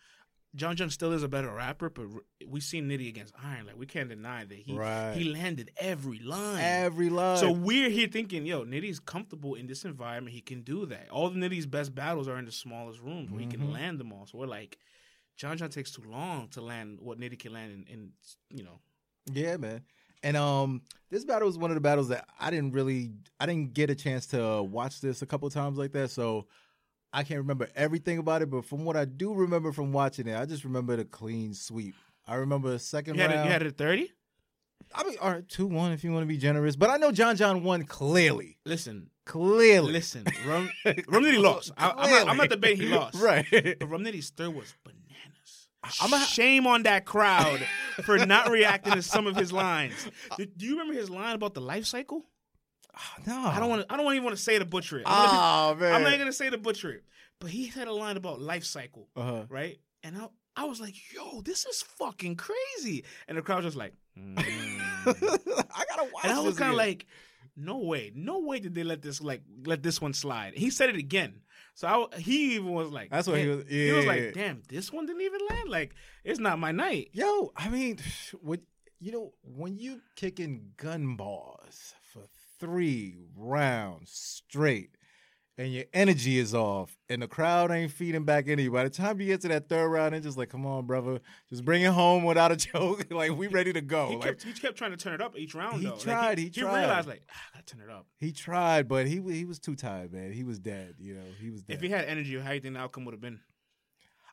John John still is a better rapper, but we seen Nitty against Iron. Like we can't deny that he Right. he landed every line. Every line. so we're here thinking, yo, Nitty's comfortable in this environment. He can do that. All the Nitty's best battles are in the smallest rooms where he can Mhm. land them all. So we're like, John John takes too long to land what Nitty can land in, in you know. Yeah, man. And um, this battle was one of the battles that I didn't really, I didn't get a chance to watch this a couple times like that, so I can't remember everything about it. But from what I do remember from watching it, I just remember the clean sweep. I remember the second You had, it, you had it at thirty. I mean, all right, two one if you want to be generous, but I know John John won clearly, Listen, clearly. listen. Rum, Rum lost. I, I'm, not, I'm not debating he lost. right? But Rum Nitty's third was bananas. I'm a- Shame on that crowd for not reacting to some of his lines. Do you remember his line about the life cycle? no, I don't want to. I don't even want to say to butcher it. I'm, Oh man, not, I'm not gonna say to butcher it. But he had a line about life cycle, Uh-huh. right? And I, I was like, "Yo, this is fucking crazy!" And the crowd was just like, mm. I gotta watch. and I was kind of like, "No way, no way did they let this like let this one slide." He said it again, so I, he even was like, That's what he damn. was- He was like, "Damn, this one didn't even land. Like, it's not my night." Yo, I mean, what you know, when you kicking gun for three rounds straight, and your energy is off, and the crowd ain't feeding back any. By the time you get to that third round, it's just like, come on, brother, just bring it home without a joke. like we ready to go. He like kept, he kept trying to turn it up each round. He though. Like, tried, he he tried. realized like, ah, I gotta turn it up. he tried, but he he was too tired, man. He was dead. You know, he was dead. If he had energy, how do you think the outcome would have been?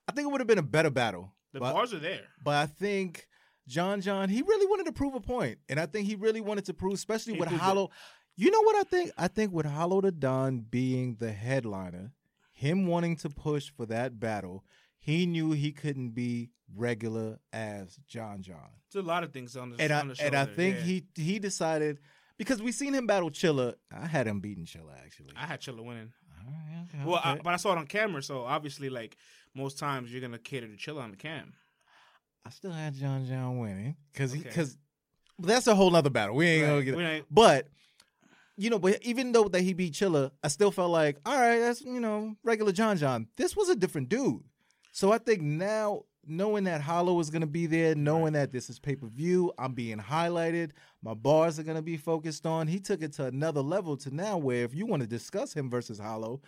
I think it would have been a better battle. The but- bars are there. But I think John John, he really wanted to prove a point. And I think he really wanted to prove, especially He with Hollow. it. You know what I think? I think with Hollow Da Don being the headliner, him wanting to push for that battle, he knew he couldn't be regular as John John. There's a lot of things on the And I, the show. and I think yeah. he he decided because we seen him battle Chilla. I had him beating Chilla actually. I had Chilla winning. Alright, okay, Well, I, but I saw it on camera, so obviously, like most times, you're gonna cater to Chilla on the cam. I still had John John winning because Okay. because that's a whole other battle. We ain't gonna Right. get We ain't- But you know, but even though that he beat Chilla, I still felt like, all right, that's you know, regular John John. This was a different dude. So I think now, knowing that Hollow is gonna be there, knowing that this is pay per view, I'm being highlighted. My bars are gonna be focused on. He took it to another level to now where if you want to discuss him versus Hollow,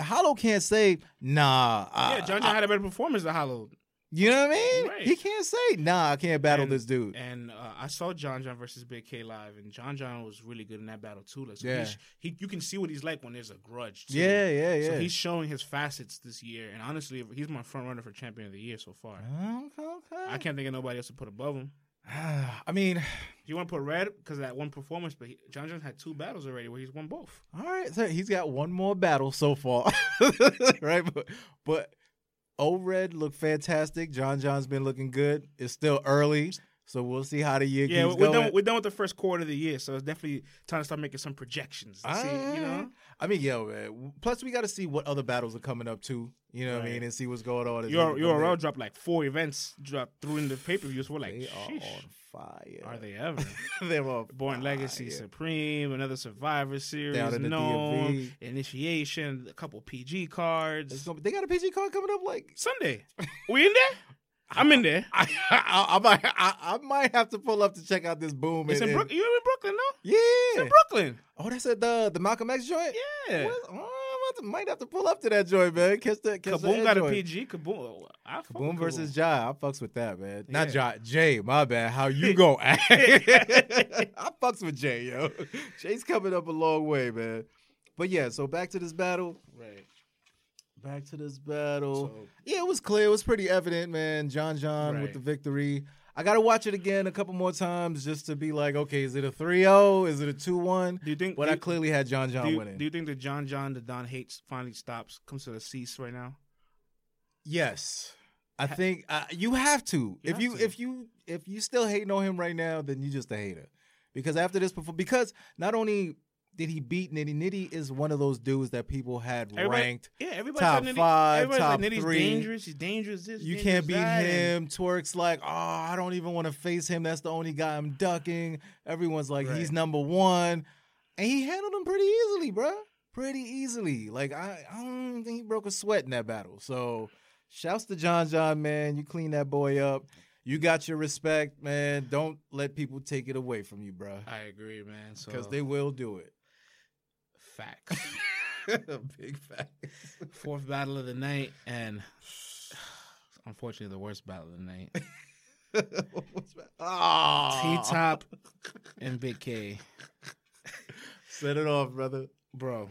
Hollow can't say, nah. yeah, I- John John had a better performance than Hollow, you know what I mean? Right. He can't say, nah, I can't battle And- this dude. and uh, I saw John John versus Big K live, and John John was really good in that battle too. Like, so Yeah. he, you can see what he's like when there's a grudge. Too. yeah, yeah, yeah. So he's showing his facets this year, and honestly, he's my front runner for champion of the year so far. okay, okay. I can't think of nobody else to put above him. I mean, You want to put Red because of that one performance, but he, John John had two battles already where he's won both. all right. So he's got one more battle so far, right? But, but O-Red looked fantastic. John John's been looking good. It's still early, so we'll see how the year Yeah, keeps we're going. done. We're done with the first quarter of the year, so it's definitely time to start making some projections. to see, you know, ah, I mean, yo, man. Plus, we got to see what other battles are coming up too. You know what I mean, and see what's going on. as your we your URL dropped like four events dropped through in the pay per view. So we're like, They are on fire. are they ever? they were Born Legacy. Supreme, another Survivor Series, Down in the known initiation, a couple PG cards. be- they got a PG card coming up. Like Sunday, we in there? I'm in there. I, I, I might, I, I might have to pull up to check out this boom. It's and- in Brooklyn. You in Brooklyn, no? Yeah. It's in Brooklyn. Oh, that's at the the Malcolm X joint. Yeah. Oh. Oh, have to, might have to pull up to that joint, man. Catch that. Catch Kaboom that got a. PG. Kaboom. Oh, I Kaboom versus Ja. I fucks with that, man. Not Yeah. Ja. Jay, my bad. How you go? I fucks with Jay, yo. Jay's coming up a long way, man. But yeah, so back to this battle. Right. Back to this battle. So, Yeah, it was clear. It was pretty evident, man. John John with the victory. I got to watch it again a couple more times just to be like, okay, is it a 3-0? Is it a 2-1? do you think? But do I clearly had John do John you, winning. do you think that John John Da Don hates finally stops comes to a cease right now? yes. I Ha- think uh, you have to. You if have you to. if you if you still hating on him right now, then you just a hater. Because after this before because not only did he beat Nitty, Nitty is one of those dudes that people had Everybody- ranked. Yeah, everybody Top Nitty, five, top like, Nitty's three. dangerous. He's dangerous. This, You dangerous can't beat that, and- him. Twerk's like, oh, I don't even want to face him. That's the only guy I'm ducking. Everyone's like, Right. he's number one. And he handled him pretty easily, bruh. Pretty easily. Like, I, I don't think he broke a sweat in that battle. So, shouts to John John, man. You clean that boy up. You got your respect, man. Don't let people take it away from you, bruh. I agree, man. So Because they will do it. Facts. Big fact. Fourth battle of the night, and unfortunately, the worst battle of the night. Ah. T Top and Big K, Set it off, brother. bro.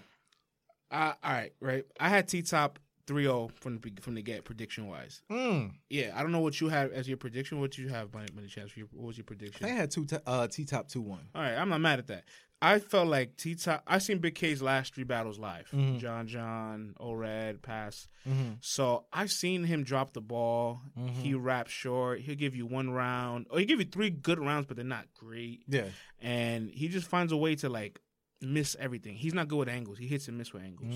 I, all right, right. I had T Top 3-0 from the from the get prediction wise. Mm. Yeah, I don't know what you have as your prediction. What you have, by by the chance? Your- What was your prediction? I had two t- uh, T top two one. All right, I'm not mad at that. I felt like T Top. I seen Big K's last three battles live. Mhm. John John, O-Red, Pass. Mm-hmm. So I've seen him drop the ball. Mhm. He raps short. He'll give you one round, or he give you three good rounds, but they're not great. Yeah. And he just finds a way to like miss everything. He's not good with angles. He hits and miss with angles.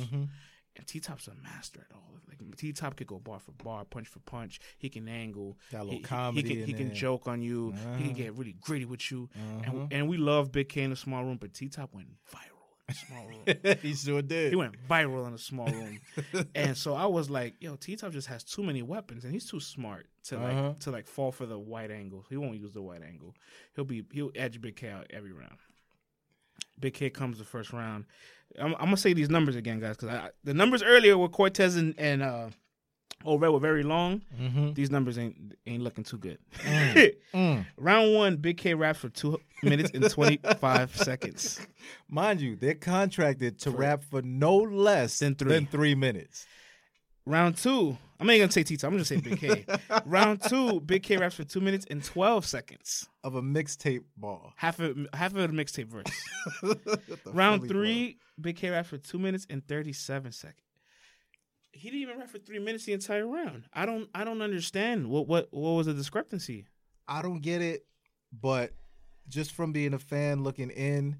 And T Top's a master at all. Like T Top could go bar for bar, punch for punch. He can angle. Got a He, little he- comedy. he can, he can joke on you. He Uh-huh. can get really gritty with you. Uh-huh. And, and we love Big K in a small room, but T Top went viral in a small room. he sure did. he went viral in a small room. and so I was like, yo, T Top just has too many weapons and he's too smart to like Uh-huh. to like fall for the wide angle. He won't use the wide angle. He'll be he'll edge Big K out every round. Big K comes the first round. I'm, I'm gonna say these numbers again, guys, because the numbers earlier with Cortez and, and uh O-Red were very long. mm-hmm. These numbers ain't ain't looking too good. Mm. Round one, Big K raps for two minutes and twenty five seconds. Mind you, they're contracted to For- rap for no less Than three. than three minutes. Round two, I'm not even gonna say Tito. I'm gonna say Big K. Round two, Big K raps for two minutes and twelve seconds. Of a mixtape ball. Half of half of the mixtape verse. Round three, Big K raps for two minutes and thirty seven seconds. He didn't even rap for three minutes the entire round. I don't I don't understand what what what was the discrepancy. I don't get it, but just from being a fan looking in,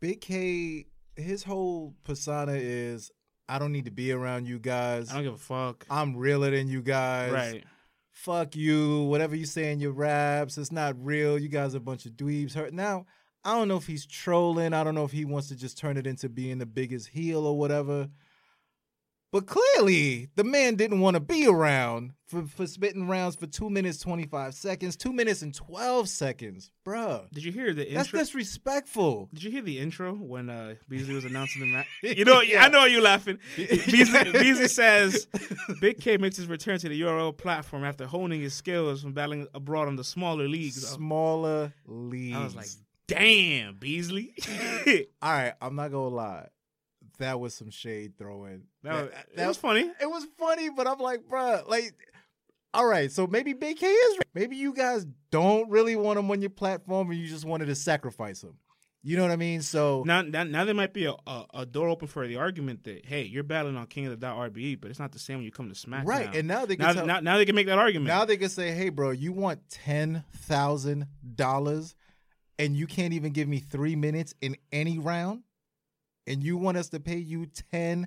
Big K, his whole persona is I don't need to be around you guys. I don't give a fuck. I'm realer than you guys. Right. fuck you, whatever you say in your raps, it's not real. You guys are a bunch of dweebs. Hurt now. I don't know if he's trolling. I don't know if he wants to just turn it into being the biggest heel or whatever. But clearly, the man didn't want to be around for, for spitting rounds for two minutes, 25 seconds, two minutes and 12 seconds. Bruh, Did you hear the intro? that's disrespectful. Did you hear the intro when uh, Beasley was announcing the match? You know, I know you're laughing. Beasley, Beasley says Big K makes his return to the URL platform after honing his skills from battling abroad in the smaller leagues. Smaller leagues. I was like, damn, Beasley. all right, I'm not going to lie. That was some shade throwing. that, was, That- that was funny. it was funny, but I'm like, bruh, like, all right, so maybe Big K is right. Maybe you guys don't really want him on your platform and you just wanted to sacrifice him. You know what I mean? So Now, now, now there might be a, a, a door open for the argument that hey, you're battling on King of the Dot RBE, but it's not the same when you come to SmackDown. right, and now they can now, tell, now, now they can make that argument. now they can say, hey, bro, you want ten thousand dollars, and you can't even give me three minutes in any round, and you want us to pay you ten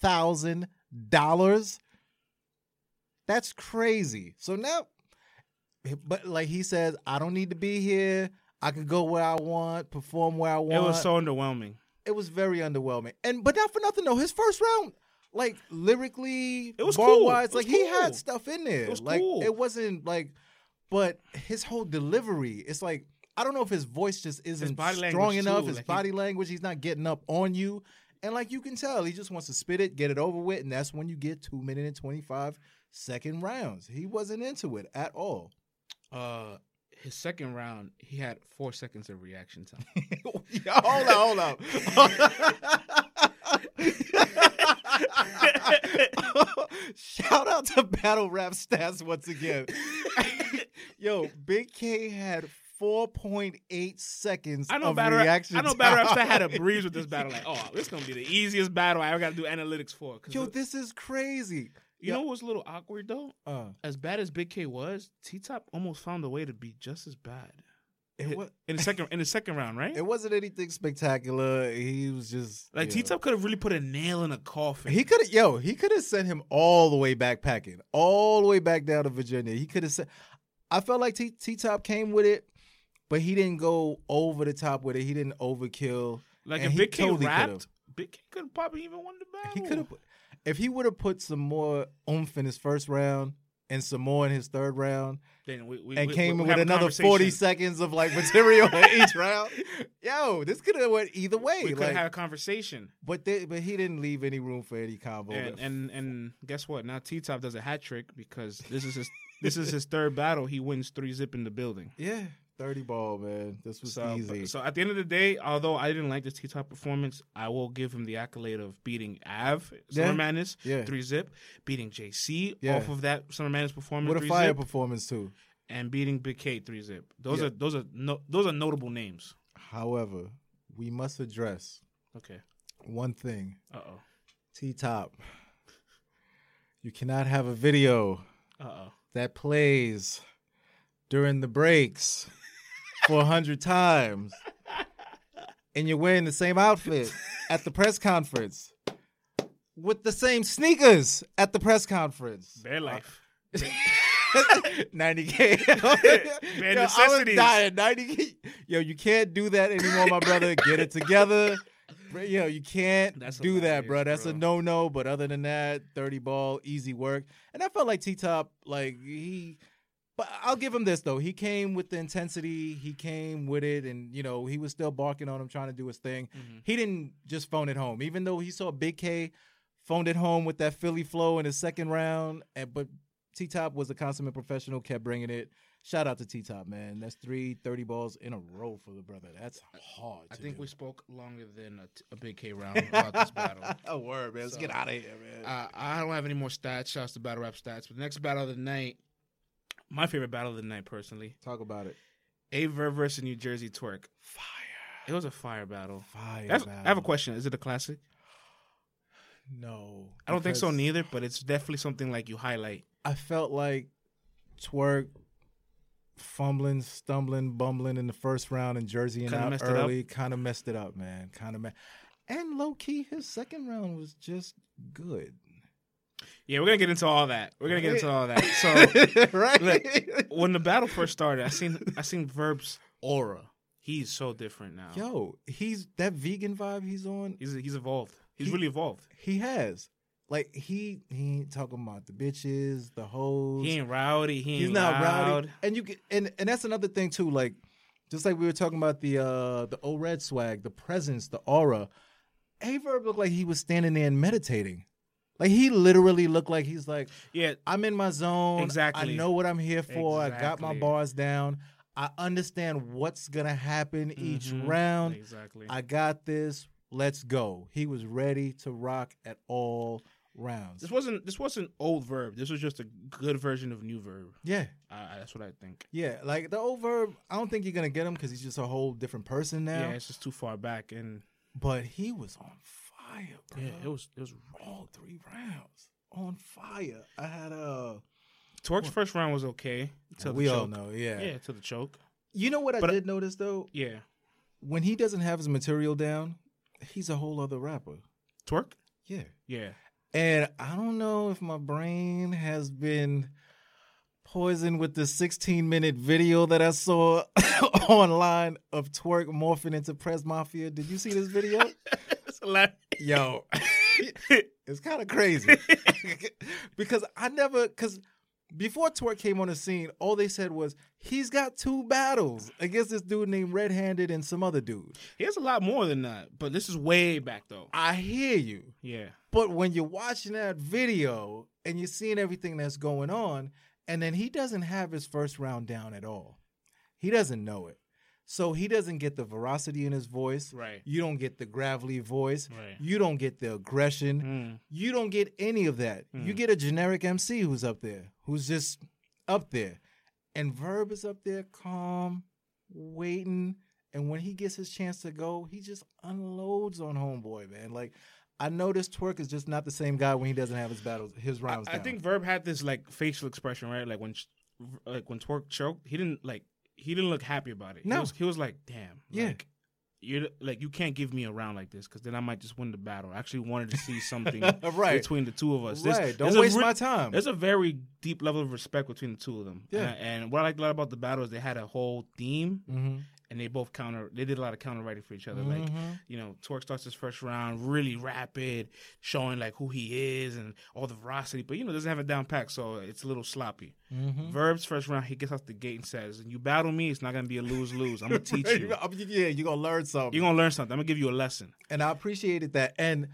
thousand dollars? That's crazy. So now, but like he says, I don't need to be here. I can go where I want, perform where I want. it was so underwhelming. it was very underwhelming. And but not for nothing though, his first round, like lyrically, It was cool. wise, It was like he had stuff in there. It was like cool. it wasn't like, but his whole delivery, it's like I don't know if his voice just isn't strong enough. too, His like he- body language, he's not getting up on you, And like you can tell, he just wants to spit it, get it over with, and that's when you get two minute and twenty five second rounds. He wasn't into it at all. Uh, his second round, he had four seconds of reaction time. yeah, hold on, hold on. Shout out to Battle Rap Stats once again. Yo, Big K had 4.8 seconds I know of battle. reaction I know battle raps that had a breeze with this battle. Like, oh, this is gonna be the easiest battle I ever got to do analytics for. Yo, this is crazy. you know what's a little awkward though? Uh, As bad as Big K was, T Top almost found a way to be just as bad it, wa- in the second in the second round, right? it wasn't anything spectacular. He was just Like. T Top could have really put a nail in a coffin. He could have, yo, he could have sent him all the way back packing, all the way back down to Virginia. He could have said, I felt like T Top came with it, but he didn't go over the top with it. He didn't overkill. like and if Big K totally rapped, could've. Big K could probably even won the battle. He could have, if he would have put some more oomph in his first round and some more in his third round, Then we, we, and we- came we in with another forty seconds of like material in each round, yo, this could have went either way. We could like, have had a conversation. but they, but he didn't leave any room for any combo. And, and and guess what? Now T Top does a hat trick because this is his this is his third battle. He wins three zip in the building. yeah, thirty ball, man. This was So, easy. so at the end of the day, although I didn't like this T Top performance, I will give him the accolade of beating Av Summer Yeah. Madness Yeah. three zip, beating JC Yeah. off of that Summer Madness performance What a fire zip, performance too. and beating Big K three zip. Those Yeah. are those are no, those are notable names. However, we must address Okay. one thing. Uh oh. T Top. You cannot have a video Uh oh. that plays during the breaks for a hundred times and you're wearing the same outfit at the press conference with the same sneakers at the press conference. Bare uh, life. 90k. Bare Yo, I was dying. 90k. Yo, you can't do that anymore, my brother. Get it together. Bro, Yo, you can't That's do that, bro. That's a no no. But other than that, 30 ball, easy work. And I felt like T Top, like he. But I'll give him this though. He came with the intensity. He came with it, and you know he was still barking on him, trying to do his thing. Mhm. He didn't just phone it home, even though he saw Big K phoned it home with that Philly flow in his second round. And but T Top was a consummate professional, kept bringing it. Shout out to T Top, man. That's three 30 balls in a row for the brother. That's hard. I think do. we spoke longer than a, t- a Big K round about this battle. a word, man. Let's So, get out of here, man. Uh, I don't have any more stats. Shouts to battle rap stats. But the next battle of the night, my favorite battle of the night, personally, Talk about it. Averb versus New Jersey Twerk. Fire. It was a fire battle. Fire. That's- I have a question. Is it a classic? No. I don't think so neither, but it's definitely something like you highlight. I felt like twerk fumbling, stumbling, bumbling in the first round and Jersey and Kinda out messed it up. early kind of messed it up, man. Kind of, me- and low key, his second round was just good. Yeah, we're gonna get into all that. We're gonna get into all that. So right? look, when the battle first started, I seen I seen Verb's aura. He's so different now. Yo, he's that vegan vibe he's on. He's he's evolved. He's He- really evolved. He has. Like he he ain't talking about the bitches, the hoes. He ain't rowdy. He ain't He's not loud. rowdy. And you get and and that's another thing too. Like just like we were talking about the uh the old red swag, the presence, the aura. Averb looked like he was standing there and meditating. Like he literally looked like he's like, Yeah, I'm in my zone. Exactly. I know what I'm here for. I got my bars down. I understand what's gonna happen each Mhm. round. exactly. I got this. Let's go. He was ready to rock at all rounds. this wasn't this wasn't old Verb. This was just a good version of new Verb. Yeah. I, I- that's what I think. Yeah, like the old verb, I don't think you're gonna get him because he's just a whole different person now. Yeah, it's just too far back, and But he was on fire, bro. yeah, it was it was. all three rounds on fire. I had a. Twerk's first round was okay. The we all know, yeah. Yeah, to the choke. You know what I But- did notice though? Yeah, When he doesn't have his material down, he's a whole other rapper. Twerk. Yeah. Yeah, And I don't know if my brain has been poisoned with the 16 minute video that I saw online of Twerk morphing into Press Mafia. Did you see this video? it's hilarious. Yo, it's kind of crazy because I never because before Twerk came on the scene, all they said was he's got two battles against this dude named Red Handed and some other dude. He has a lot more than that, but this is way back though. I hear you. Yeah. But when you're watching that video and you're seeing everything that's going on, and then he doesn't have his first round down at all. He doesn't know it. So he doesn't get the veracity in his voice. Right. You don't get the gravelly voice. Right. You don't get the aggression. Mm. You don't get any of that. You get a generic MC who's up there, who's just up there. And Verb is up there calm, waiting. And when he gets his chance to go, he just unloads on Homeboy, man. Like, I noticed Twerk is just not the same guy when he doesn't have his battles, his rounds I, I think Verb had this like facial expression, right? Like when, like when Twerk choked, he didn't like he didn't look happy about it. No. he was, he was like, "Damn, Yeah. like, you're like you can't give me a round like this because then I might just win the battle." I actually wanted to see something Right. between the two of us. right. Don't a waste re- my time. There's a very deep level of respect between the two of them. Yeah. And, and what I like a lot about the battle is they had a whole theme mm-hmm. And they both counter. They did a lot of counter writing for each other. Like Mhm. you know, Twerk starts his first round really rapid, showing like who he is and all the veracity, but you know doesn't have it down packed, so it's a little sloppy. Mhm. Verb's first round, he gets off the gate and says, "You battle me, it's not gonna be a lose lose. I'm gonna teach you. yeah, you're gonna learn something. You're gonna learn something. I'm gonna give you a lesson." and I appreciated that. And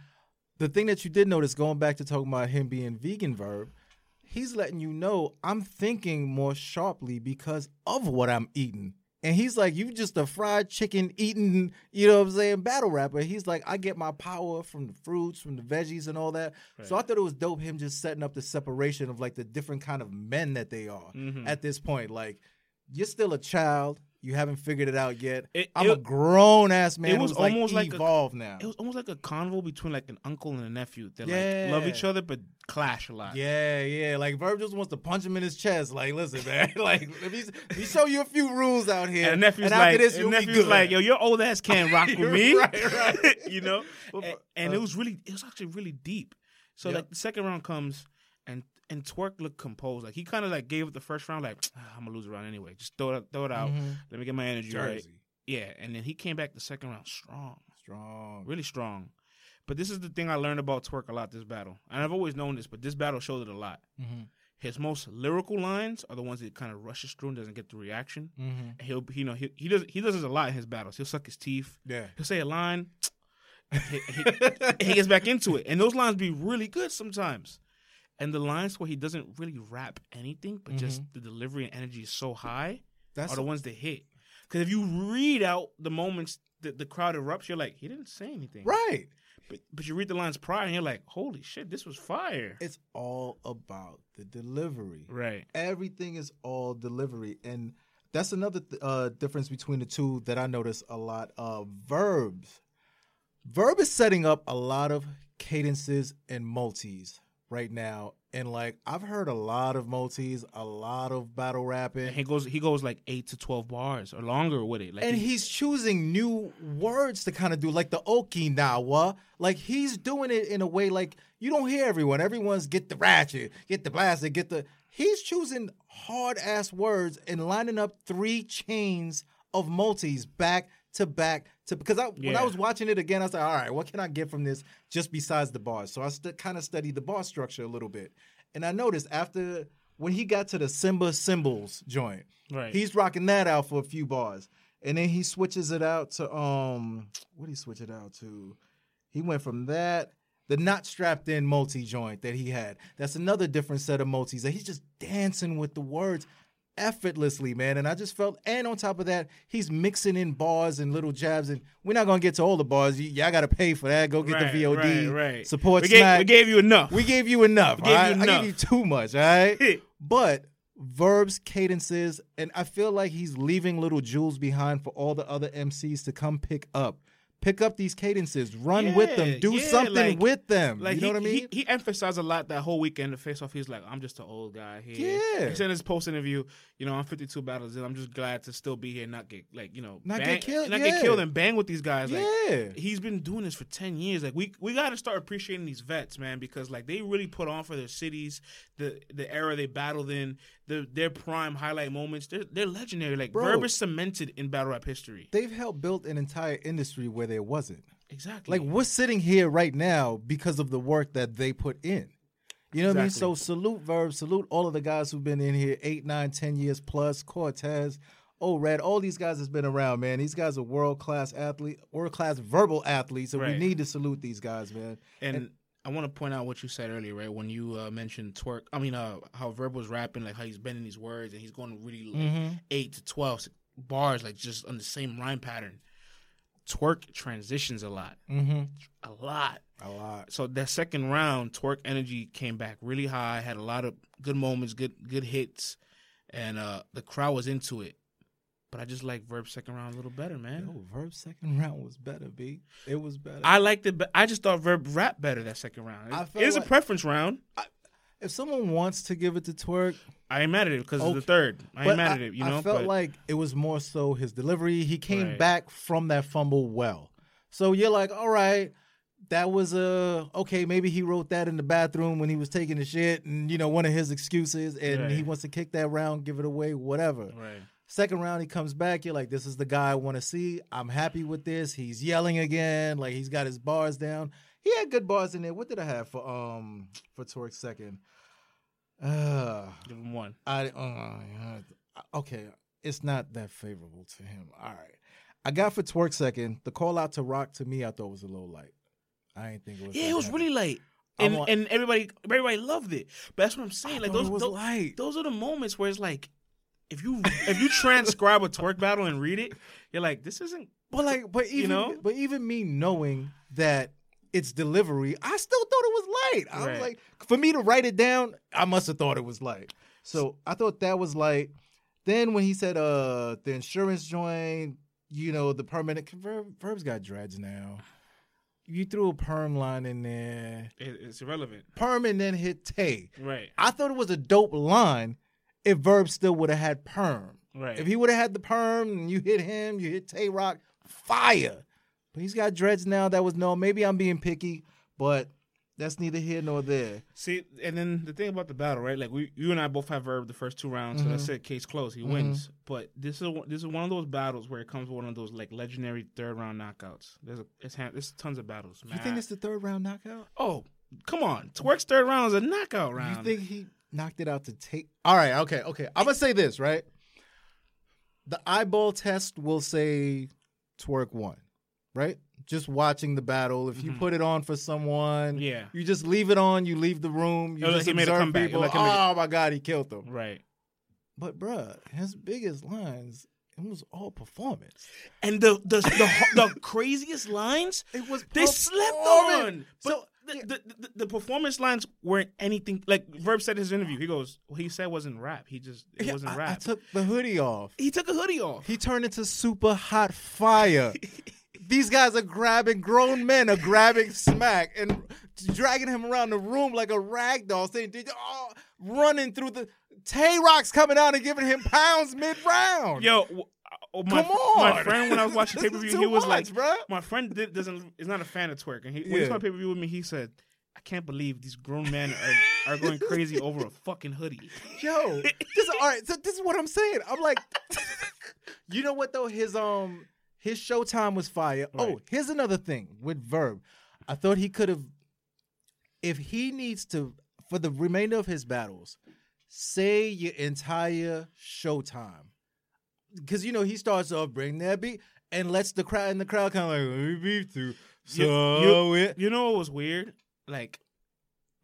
the thing that you did notice, going back to talking about him being vegan, verb, he's letting you know I'm thinking more sharply because of what I'm eating. And he's like, you just a fried chicken eating, you know what I'm saying, battle rapper. He's like, I get my power from the fruits, from the veggies and all that. So I thought it was dope him just setting up the separation of like the different kind of men that they are Mhm. at this point. Like, you're still a child. You haven't figured it out yet. It- I'm a grown ass man. it was like almost like a- evolved now. It was almost like a convo between like an uncle and a nephew that like love each other but clash a lot. Yeah, yeah. Like Verb just wants to punch him in his chest. Like, listen, man. like, let me, let me show you a few rules out here. And the nephew's and after like, this, and nephew's like, yo, your old ass can't rock with me, Right, right. you know. Well, and, uh, it was really, it was actually really deep. So Yep. like the second round comes, and and Twerk looked composed. Like he kind of like gave it the first round, like "Ah, I'm gonna lose a round anyway. Just throw it, throw it out. Mhm. Let me get my energy right. Yeah, and then he came back the second round strong, Strong. really strong. But this is the thing I learned about Twerk a lot this battle, and I've always known this, but this battle showed it a lot. Mhm. His most lyrical lines are the ones that kind of rushes through and doesn't get the reaction. Mhm. He'll, you know, he, he does he does this a lot in his battles. He'll suck his teeth. Yeah. He'll say a line. he, he- he gets back into it, and those lines be really good sometimes. And the lines where he doesn't really rap anything, but just the delivery and energy is so high, That's are the ones that hit. Because if you read out the moments that the crowd erupts, you're like, he didn't say anything. right. But, but you read the lines prior, and you're like, holy shit, this was fire. It's all about the delivery. right. Everything is all delivery, and that's another th- uh, difference between the two that I notice a lot. Uh, verbs. Verb is setting up a lot of cadences and multis right now, and like I've heard a lot of multis, a lot of battle rapping, And he goes he goes like eight to twelve bars or longer with it. Like and he- he's choosing new words to kind of do, like the Okinawa. Like he's doing it in a way like you don't hear everyone. Everyone's get the ratchet, get the blasted, get the. He's choosing hard ass words and lining up three chains of multis back to back to because I when I was watching it again, I was like, all right, what can I get from this just besides the bars? So I st- kind of studied the bar structure a little bit, and I noticed after when he got to the Simba symbols joint, right. He's rocking that out for a few bars. And then he switches it out to um what did he switch it out to? He went from that, the not strapped in multi joint that he had. That's another different set of multis that he's just dancing with the words effortlessly, man. And I just felt and on top of that, he's mixing in bars and little jabs. And we're not gonna get to all the bars. Y- y'all gotta pay for that. Go get Right, the VOD. right, right. Support we gave, we gave you enough. We gave you enough. We gave all you right? I gave you too much, all right? but verbs, cadences, and I feel like he's leaving little jewels behind for all the other MCs to come pick up. Pick up these cadences, run with them, do yeah, something like- with them. Like you know he, what I mean? He, he emphasized a lot that whole weekend. The face off, he's like, "I'm just an old guy here." Yeah. He said in his post interview, "You know, I'm 52 battles in. I'm just glad to still be here, and not get like you know, Not bang, get killed, not yeah. get killed, and bang with these guys." Like, yeah. he's been doing this for 10 years like we we got to start appreciating these vets man because like they really put on for their cities the the era they battled in the their prime highlight moments they're, they're legendary like Bro. verb is cemented in battle rap history They've helped build an entire industry where there wasn't. exactly Like we're sitting here right now because of the work that they put in. You know what I mean? So salute Verb, salute all of the guys who've been in here eight, nine, ten years plus. Cortez, oh Red, all these guys has been around, man. These guys are world class athlete, world class verbal athletes, and we need to salute these guys, man. And, I want to point out what you said earlier, right? When you uh, mentioned twerk, I mean, uh, how Verb was rapping, like how he's bending these words and he's going really like Mm-hmm. eight to twelve bars, like just on the same rhyme pattern. Twerk transitions a lot, Mm-hmm. a lot. A lot. So that second round, Twerk energy came back really high. Had a lot of good moments, good good hits, and uh the crowd was into it. But I just like Verb second round a little better, man. Yo, Verb's second round was better, B. It was better. I liked it, but I just thought Verb rap better that second round. I It is like- a preference round. if someone wants to give it to Twerk, I ain't mad at it because it's the third. I ain't but mad I, at it, you know, I felt but like it was more so his delivery. He came Right. back from that fumble well. So you're like, all right, that was a okay. Maybe he wrote that in the bathroom when he was taking a shit, and you know one of his excuses, and he wants to kick that round, give it away, whatever. right. Second round, he comes back. You're like, this is the guy I want to see. I'm happy with this. He's yelling again, like he's got his bars down. He had good bars in there. What did I have for um for Torque second? Uh, Give him one. I uh, okay, it's not that favorable to him. All right, I got for twerk second. The call out to Rock to me, I thought was a little light. I didn't think it was. Yeah, it was heavy. really light. And like- and everybody everybody loved it. But that's what I'm I saying. Like those those, light. those are the moments where it's like, if you if you transcribe a twerk battle and read it, you're like, this isn't. But like, but even know? but even me knowing that it's delivery, I still thought it was light. I was like, for me to write it down, I must have thought it was light. So I thought that was light. Then when he said uh the insurance joint, you know, the permanent Verb, Verb's got dreads now. You threw a perm line in there. It, it's irrelevant, Perm and then hit Tay. right? I thought it was a dope line if Verb still would have had perm. Right. If he would have had the perm and you hit him, you hit Tay Roc, fire. But he's got dreads now. That was no. Maybe I'm being picky, but that's neither here nor there. See, and then the thing about the battle, right? Like we, you and I both have Verb the first two rounds, so that's Mm-hmm. it. Case closed. He wins. But this is one- this is one of those battles where it comes with one of those like legendary third round knockouts. There's a, it's there's tons of battles. You think it's the third round knockout? Oh, come on! Twerk's third round is a knockout round. You think he knocked it out to take? All right, okay, okay. I'm gonna say this right. The eyeball test will say Twerk won, right? Just watching the battle. If you put it on for someone, Mm-hmm. Yeah. you just leave it on. You leave the room. You just made observe people. Like oh my god, he killed them. Right. But bruh, his biggest lines, it was all performance. And the the the, the craziest lines It was they slept on. But So the, the, the, the performance lines weren't anything like Verb said in his interview. He goes, "What he said wasn't rap. He just it yeah, wasn't I, rap. I took the hoodie off. he took a hoodie off. He turned into super hot fire. These guys are grabbing grown men are grabbing smack and dragging him around the room like a rag doll, saying, "Did you oh, running through the Tay Roc's coming out and giving him pounds mid round." Yo, uh, my, Come on. my friend when I was watching pay per view, he was much, like, bruh. my friend did, doesn't is not a fan of twerk, and he, when he saw pay per view with me, he said, "I can't believe these grown men are are going crazy over a fucking hoodie." Yo, this all right. So this is what I'm saying. I'm like, you know what though? His um his showtime was fire. Oh, here's another thing with Verb. I thought he could have, if he needs to, for the remainder of his battles, say your entire showtime, because you know he starts off bring that beat and lets the crowd in the crowd kind of like let me beef through. So you- it. You know what was weird? Like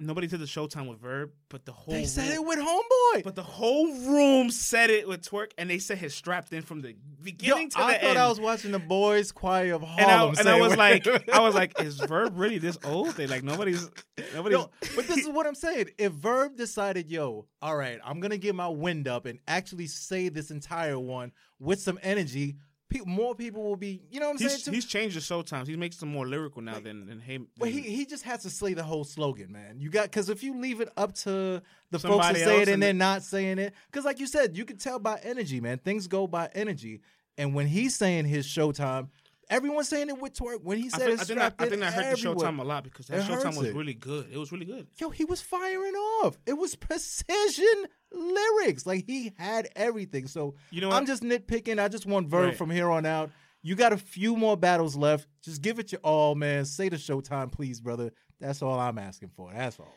nobody did the Showtime with Verb, but the whole They said it with Homeboy. but the whole room said it with twerk, and they said his strapped in from the Yo, beginning to I the thought end. I thought I was watching the Boys Choir of and I, Harlem. and I was like, I was like, is Verb really this old? They like nobody's, nobody's. Yo, but this is what I'm saying. If Verb decided, yo, all right, I'm gonna get my wind up and actually say this entire one with some energy, more people will be, you know what I'm he's, saying? too? he's changed the show times. He makes them more lyrical now than than hey. but he he just has to say the whole slogan, man. You got because if you leave it up to the folks to say it and they're the- not saying it, because like you said, you can tell by energy, man. Things go by energy, and when he's saying his showtime, everyone's saying it with twerk. When he I, said feel- it's I think I, strapped I in think I heard the. Showtime a lot because that It Showtime was it. really good. It was really good. Yo, he was firing off. It was precision lyrics. Like he had everything. So You know I'm just nitpicking. I just want Verb Right. from here on out. You got a few more battles left. Just give it your all, man. Say the showtime, please, brother. That's all I'm asking for. That's all.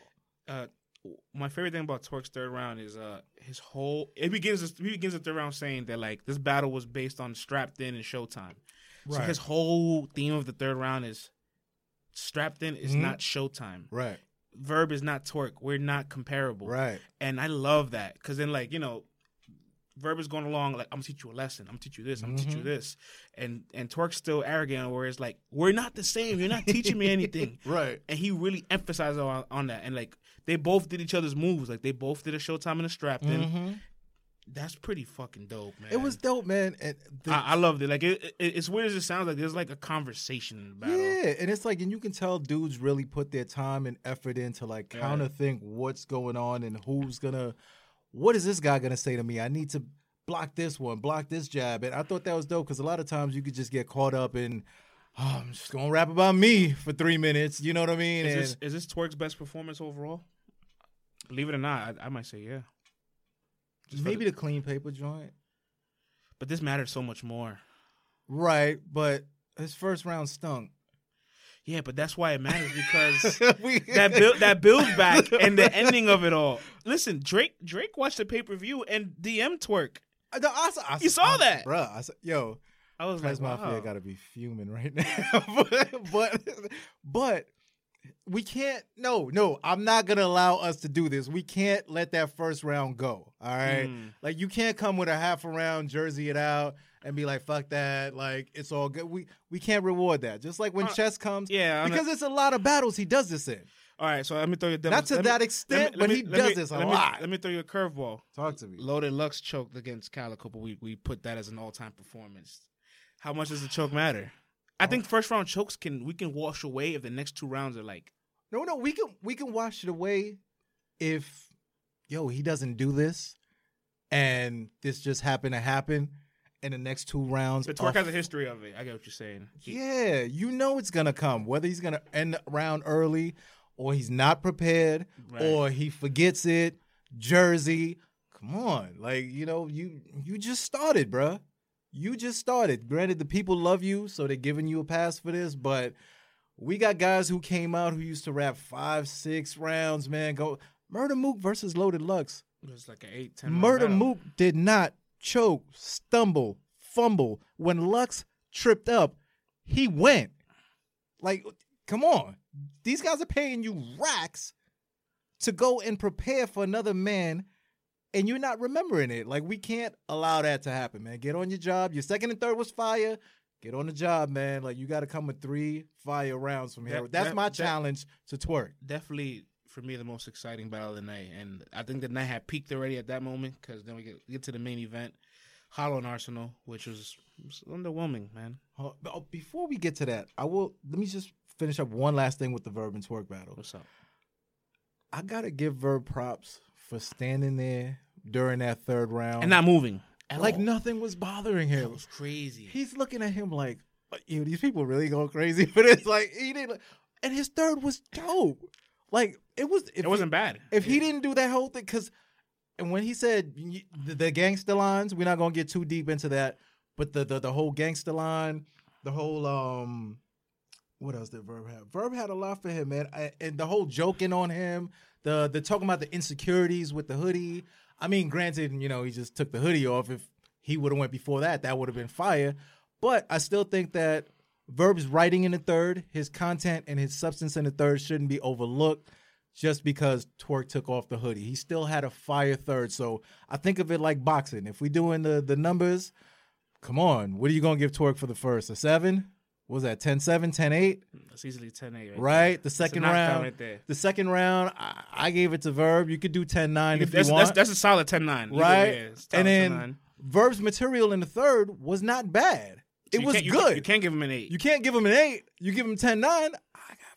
uh, my favorite thing about Twerk's third round is uh his whole. It begins. He begins the third round saying that like this battle was based on strapped in and Showtime. So Right. his whole theme of the third round is strapped in is Mhm. not Showtime. Right. Verb is not torque. We're not comparable. Right. And I love that because then, like, you know, Verb is going along like, I'm gonna teach you a lesson. I'm gonna teach you this. I'm gonna teach you Mhm. this. And and Twerk's still arrogant, where it's like, we're not the same. You're not teaching me anything. Right. And he really emphasized on, on that. And like, they both did each other's moves. Like, they both did a Showtime and a strap. in. That's pretty fucking dope, man. It was dope, man. And the- I, I loved it. Like, it, it, it's weird as it sounds. Like, there's like a conversation in the battle. Yeah, and it's like, and you can tell dudes really put their time and effort into like Yeah. counter think what's going on and who's gonna, what is this guy gonna say to me? I need to block this one, block this jab, and I thought that was dope because a lot of times you could just get caught up in, oh, I'm just gonna rap about me for three minutes. You know what I mean? Is And this, is this Twerk's best performance overall? Believe it or not, I, I might say yeah. Maybe the clean paper joint, But this matters so much more. right? But his first round stunk. Yeah, but that's why it matters because We- that build that build back and the ending of it all. Listen, Drake Drake watched the pay per view and DM twerk. Uh, I, know, I, I, You saw that? bruh. I said, yo, I was Press like, Mafia wow. got to be fuming right now. but, but but we can't. No, no. I'm not gonna allow us to do this. We can't let that first round go. All right. Mm. Like you can't come with a half a round, jersey it out, and be like, "Fuck that!" Like it's all good. We we can't reward that. Just like when Uh, chess comes, Yeah, I'm because it's a lot of battles he does this in. all right. So let me throw you a Not to that extent, but he does this a let lot. Let me throw you a curveball. Talk to me. Loaded Lux choked against Calicoe, but we we put that as an all time performance. How much does the choke matter? I think first round chokes can we can wash away if the next two rounds are like No, no, we can we can wash it away if yo he doesn't do this, and this just happened to happen, in the next two rounds. Twerk are has a history of it. I get what you're saying. Yeah, you know it's gonna come. Whether he's gonna end the round early, or he's not prepared, Right. or he forgets it. Jersey, come on, like you know, you you just started, bruh. You just started. Granted, the people love you, so they're giving you a pass for this. But we got guys who came out who used to rap five, six rounds. Man, go Murda Mook versus Loaded Lux. It was like an eight, ten. Murder battle. Mook did not choke, stumble, fumble. When Lux tripped up, he went. Like, come on. These guys are paying you racks to go and prepare for another man, and you're not remembering it. Like, we can't allow that to happen, man. Get on your job. Your second and third was fire. Get on the job, man. Like, you got to come with three fire rounds from here. That- That's that- my that- challenge to twerk. Definitely for me the most exciting battle of the night, and I think the night had peaked already at that moment because then we get get to the main event, Hollow and Arsonal, which was, was underwhelming, man. Oh, but, oh, Before we get to that, I will let me just finish up one last thing with the Verb and Twerk battle. What's up? I gotta give Verb props for standing there during that third round And not moving. like all. nothing was bothering That him. was crazy. He's looking at him like, "Yo, these people really go crazy." But it's like he didn't. And his third was dope. Like it was. It wasn't bad. if he didn't do that whole thing, because and when he said the, the gangster lines, we're not gonna get too deep into that, but the the, the whole gangster line, the whole um, what else did Verb have? Verb had a lot for him, man, I, and the whole joking on him, the the talking about the insecurities with the hoodie. I mean, granted, you know, he just took the hoodie off. If he would have went before that, that would have been fire. But I still think that Verb's writing in the third, his content and his substance in the third shouldn't be overlooked just because Twerk took off the hoodie. He still had a fire third. So I think of it like boxing. If we doing the the numbers, come on. What are you gonna give Twerk for the first? A seven? What was that 10-7, 10-8? It's easily 10 8. Right? The second round. Right there. The second round, I, I gave it to Verb. You could do 10-9 if that's, you want. that's a solid 10 9. right? and then Verb's material in the third was not bad. It was you good. Can't, you can't give him an 8. You can't give him an eight. You give him 10 9. I got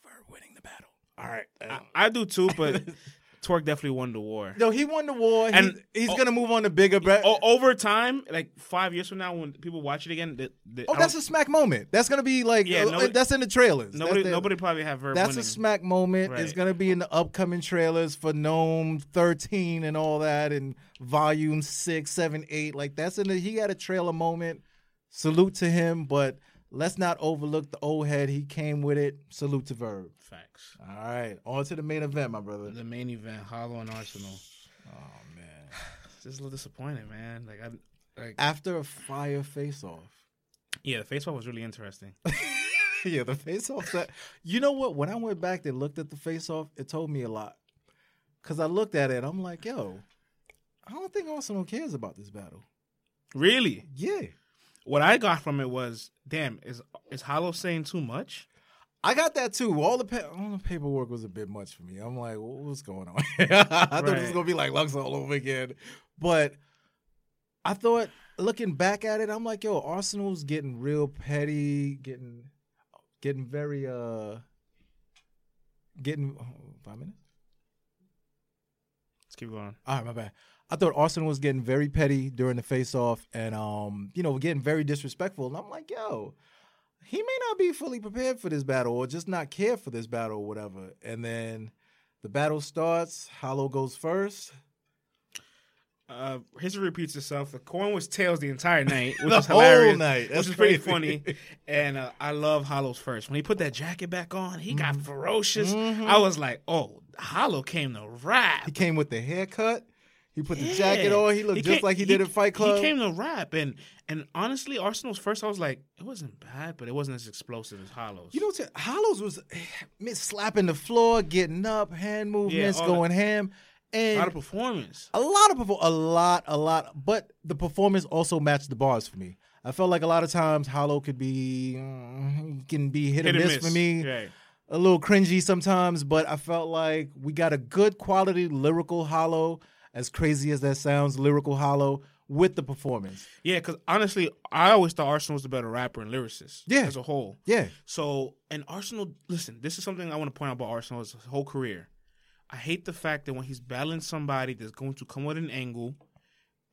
Verb winning the battle. All right. I, I do too, but Twerk definitely won the war. No, he won the war. And- And he's oh- going to move on to bigger. Bre- O- over time, like five years from now, when people watch it again, the, the, oh, that's a smack moment. That's going to be like, Yeah, uh, nobody- that's in the trailers. nobody the- nobody probably have Verb That's winning. a smack moment. It's going to be in the upcoming trailers for NOME 13 and all that, and volume Six, Seven, Eight. Like, that's in the, he had a trailer moment. Salute to him. But let's not overlook the old head. He came with it. Salute to Verb. Facts. All right, on to the main event, my brother. The main event, Hollow and Arsonal. Oh man! Just a little disappointed, man. Like I, like After a fire face-off. yeah, the face off was really interesting. yeah, the face-off. That you know what? When I went back and looked at the face-off, it told me a lot. Cause I looked at it, I'm like, yo, I don't think Arsonal cares about this battle. really, Yeah. What I got from it was, damn, is is Hollow saying too much? I got that too. All the pa- all the paperwork was a bit much for me. I'm like, "What- what's going on? I thought it was gonna be like Lux all over again, but I thought looking back at it, I'm like, yo, Arsonal's getting real petty, getting getting very uh, getting oh, five minutes. Let's keep going. All right, my bad. I thought Arsonal was getting very petty during the face-off, and um, you know, getting very disrespectful. And I'm like, yo, he may not be fully prepared for this battle, or just not care for this battle, or whatever. And then the battle starts. Hollow goes first. Uh, history repeats itself. The coin was tails the entire night, which The is whole hilarious. night. That's which is pretty funny. And uh, I love Hollow's first. When he put that jacket back on, he got ferocious. Mhm. I was like, oh, Hollow came to rap. He came with the haircut. He put the jacket on. He looked just came- like he, did in Fight Club. He came to rap, and and honestly, Arsonal's first, I was like, it wasn't bad, but it wasn't as explosive as Hollow's. You know, what I'm saying? Hollows was eh, slapping the floor, getting up, hand movements, all going ham, and a lot of performance. a lot of a lot, a lot. But the performance also matched the bars for me. I felt like a lot of times Hollow could be mm, can be hit, Hit or and miss, for me, a little cringy sometimes. But I felt like we got a good quality lyrical Hollow, as crazy as that sounds, lyrical Hollow with the performance. Yeah, because honestly, I always thought Arsonal was the better rapper and lyricist. Yeah. as a whole. Yeah, So, and Arsonal, listen, this is something I want to point out about Arsonal his whole career. I hate the fact that when he's battling somebody that's going to come with an angle,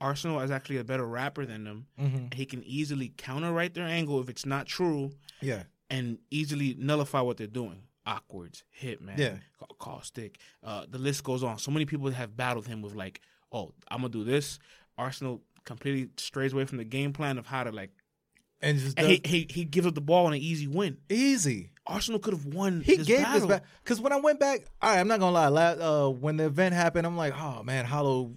Arsonal is actually a better rapper than them. mm-hmm. He can easily counterwrite their angle if it's not true yeah, and easily nullify what they're doing. Awkwards, Hitman, Yeah. Ca- Caustic. Uh, the list goes on. So many people have battled him with like, oh, I'm gonna do this. Arsonal completely strays away from the game plan of how to like. and just And does- he, he he gives up the ball on an easy win. easy. Arsonal could have won. He this gave battle. this back because when I went back, all right, I'm not gonna lie. La uh, when the event happened, I'm like, oh man, Hollow,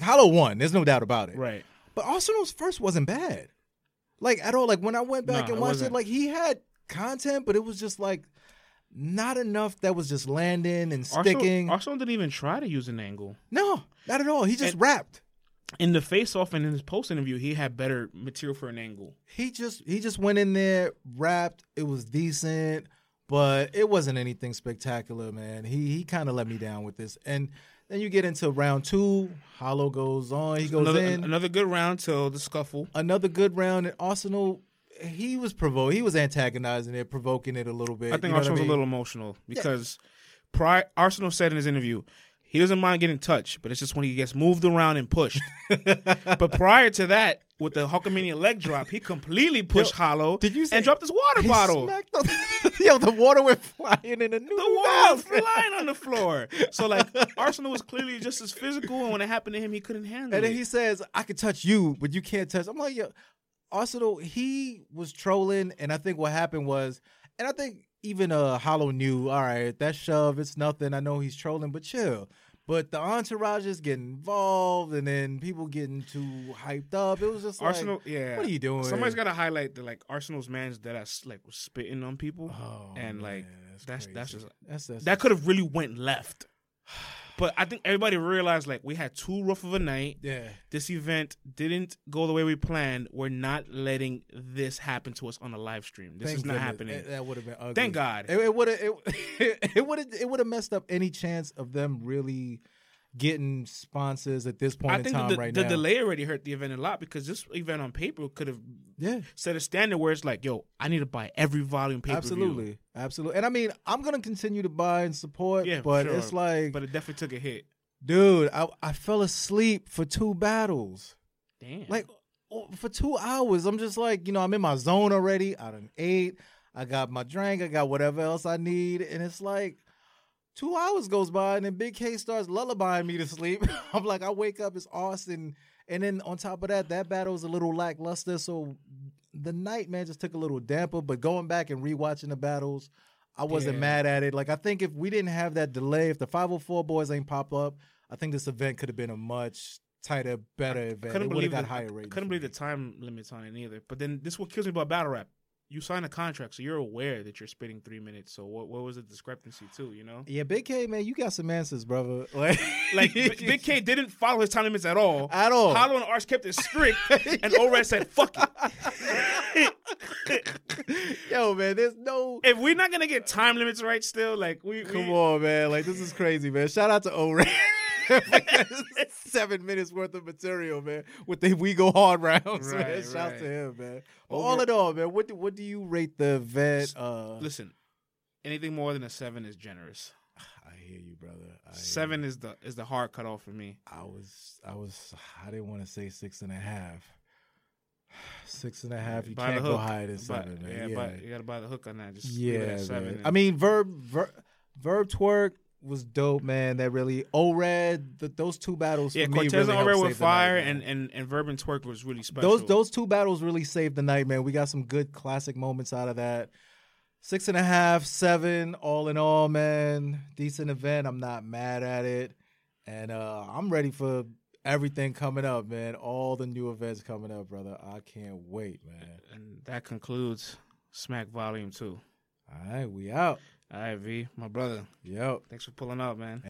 Hollow won. There's no doubt about it. Right. But Arsonal's first wasn't bad, like at all. Like when I went back No, and watched wasn't. it, like he had content, but it was just like not enough that was just landing and sticking. Arsonal, Arsonal didn't even try to use an angle. no, not at all. He just And- rapped. In the face off and in his post interview, he had better material for an angle. He just he just went in there, rapped. It was decent, but it wasn't anything spectacular, man. He he kind of let me down with this. And then you get into round two. Hollow goes on. He goes Another, in. another good round till the scuffle. another good round. And Arsonal, he was provo. He was antagonizing it, provoking it a little bit. I think You know what Arsonal's mean? a little emotional because pri Arsonal said in his interview he doesn't mind getting touched, but it's just when he gets moved around and pushed. but prior to that, with the Hulkamania leg drop, he completely pushed Hollow did you say- and dropped his water bottle. the, yo, the water went flying in a new The water was flying on the floor. So like Arsonal was clearly just as physical, and when it happened to him, he couldn't handle it. And then he says, "I can touch you, but you can't touch." I'm like, yo, Arsonal. He was trolling, and I think what happened was, and I think even uh Hollow knew. All right, that shove, it's nothing. I know he's trolling, but chill. But the entourage is getting involved, and then people getting too hyped up. It was just like, Arsonal, yeah. what are you doing? Somebody's got to highlight the like Arsonal's man's that I like was spitting on people, Oh, and like man, that's that's crazy. just that's, that's that could have really went left. But I think everybody realized like we had too rough of a night. yeah. This event didn't go the way we planned. We're not letting this happen to us on the live stream. This Thank is not goodness. happening. That- That would have been ugly. Thank God. It, it would have it, it would have it would have messed up any chance of them really getting sponsors at this point I in think time the, right the now. delay already hurt the event a lot because this event on paper could have yeah, set a standard where it's like, yo, I need to buy every volume pay per view. absolutely, absolutely. And I mean, I'm gonna continue to buy and support, Yeah, but sure. it's like, But it definitely took a hit. dude, I I fell asleep for two battles, Damn. like oh, for two hours. I'm just like, you know, I'm in my zone already. I done ate. I got my drink. I got whatever else I need, and it's like. Two hours goes by and then Big K starts lullabying me to sleep. I'm like, I wake up, it's Austin, and then on top of that, that battle is a little lackluster. So the night, man, just took a little damper. But going back and rewatching the battles, I wasn't Yeah. mad at it. Like I think if we didn't have that delay, if the 504 boys ain't pop up, I think this event could have been a much tighter, better event. It couldn't have believe got the, higher I couldn't believe the time limits on it either. But then this what kills me about battle rap. You sign a contract, so you're aware that you're spitting three minutes. So what what was the discrepancy too? You know, Yeah, Big K, man, you got some answers, brother. Like, like B- Big K didn't follow his time limits at all. at all. Hollow and Arch kept it strict, and O-Red said, "Fuck it." Yo, man, there's no. if we're not gonna get time limits right, still like we Come we, on, man. Like this is crazy, man. Shout out to O Seven minutes worth of material, man. With the we go hard rounds, man. Shout right. to him, man. All in all, man, what do, what do you rate the vet? Uh, Listen, anything more than a seven is generous. I hear you, brother. I Seven you. is the is the hard cutoff for me. I was, I was, I didn't want to say six and a half. Six and a half. You Buy can't go higher than Buy- seven, man. yeah, Yeah, buy- you gotta buy the hook on that. Just yeah, seven. and- I mean, verb, verb, verb twerk was dope, man. That really, O-Red, th those two battles. yeah, for me Cortez really and O-Red were fire, night, and and and Verb and Twerk was really special. those those two battles really saved the night, man. We got some good classic moments out of that. Six and a half, seven, all in all, man. Decent event. I'm not mad at it, and uh, I'm ready for everything coming up, man. All the new events coming up, brother. I can't wait, man. and that concludes Smack Volume Two. All right, we out. All right, V, my brother. Yep. Thanks for pulling up, man.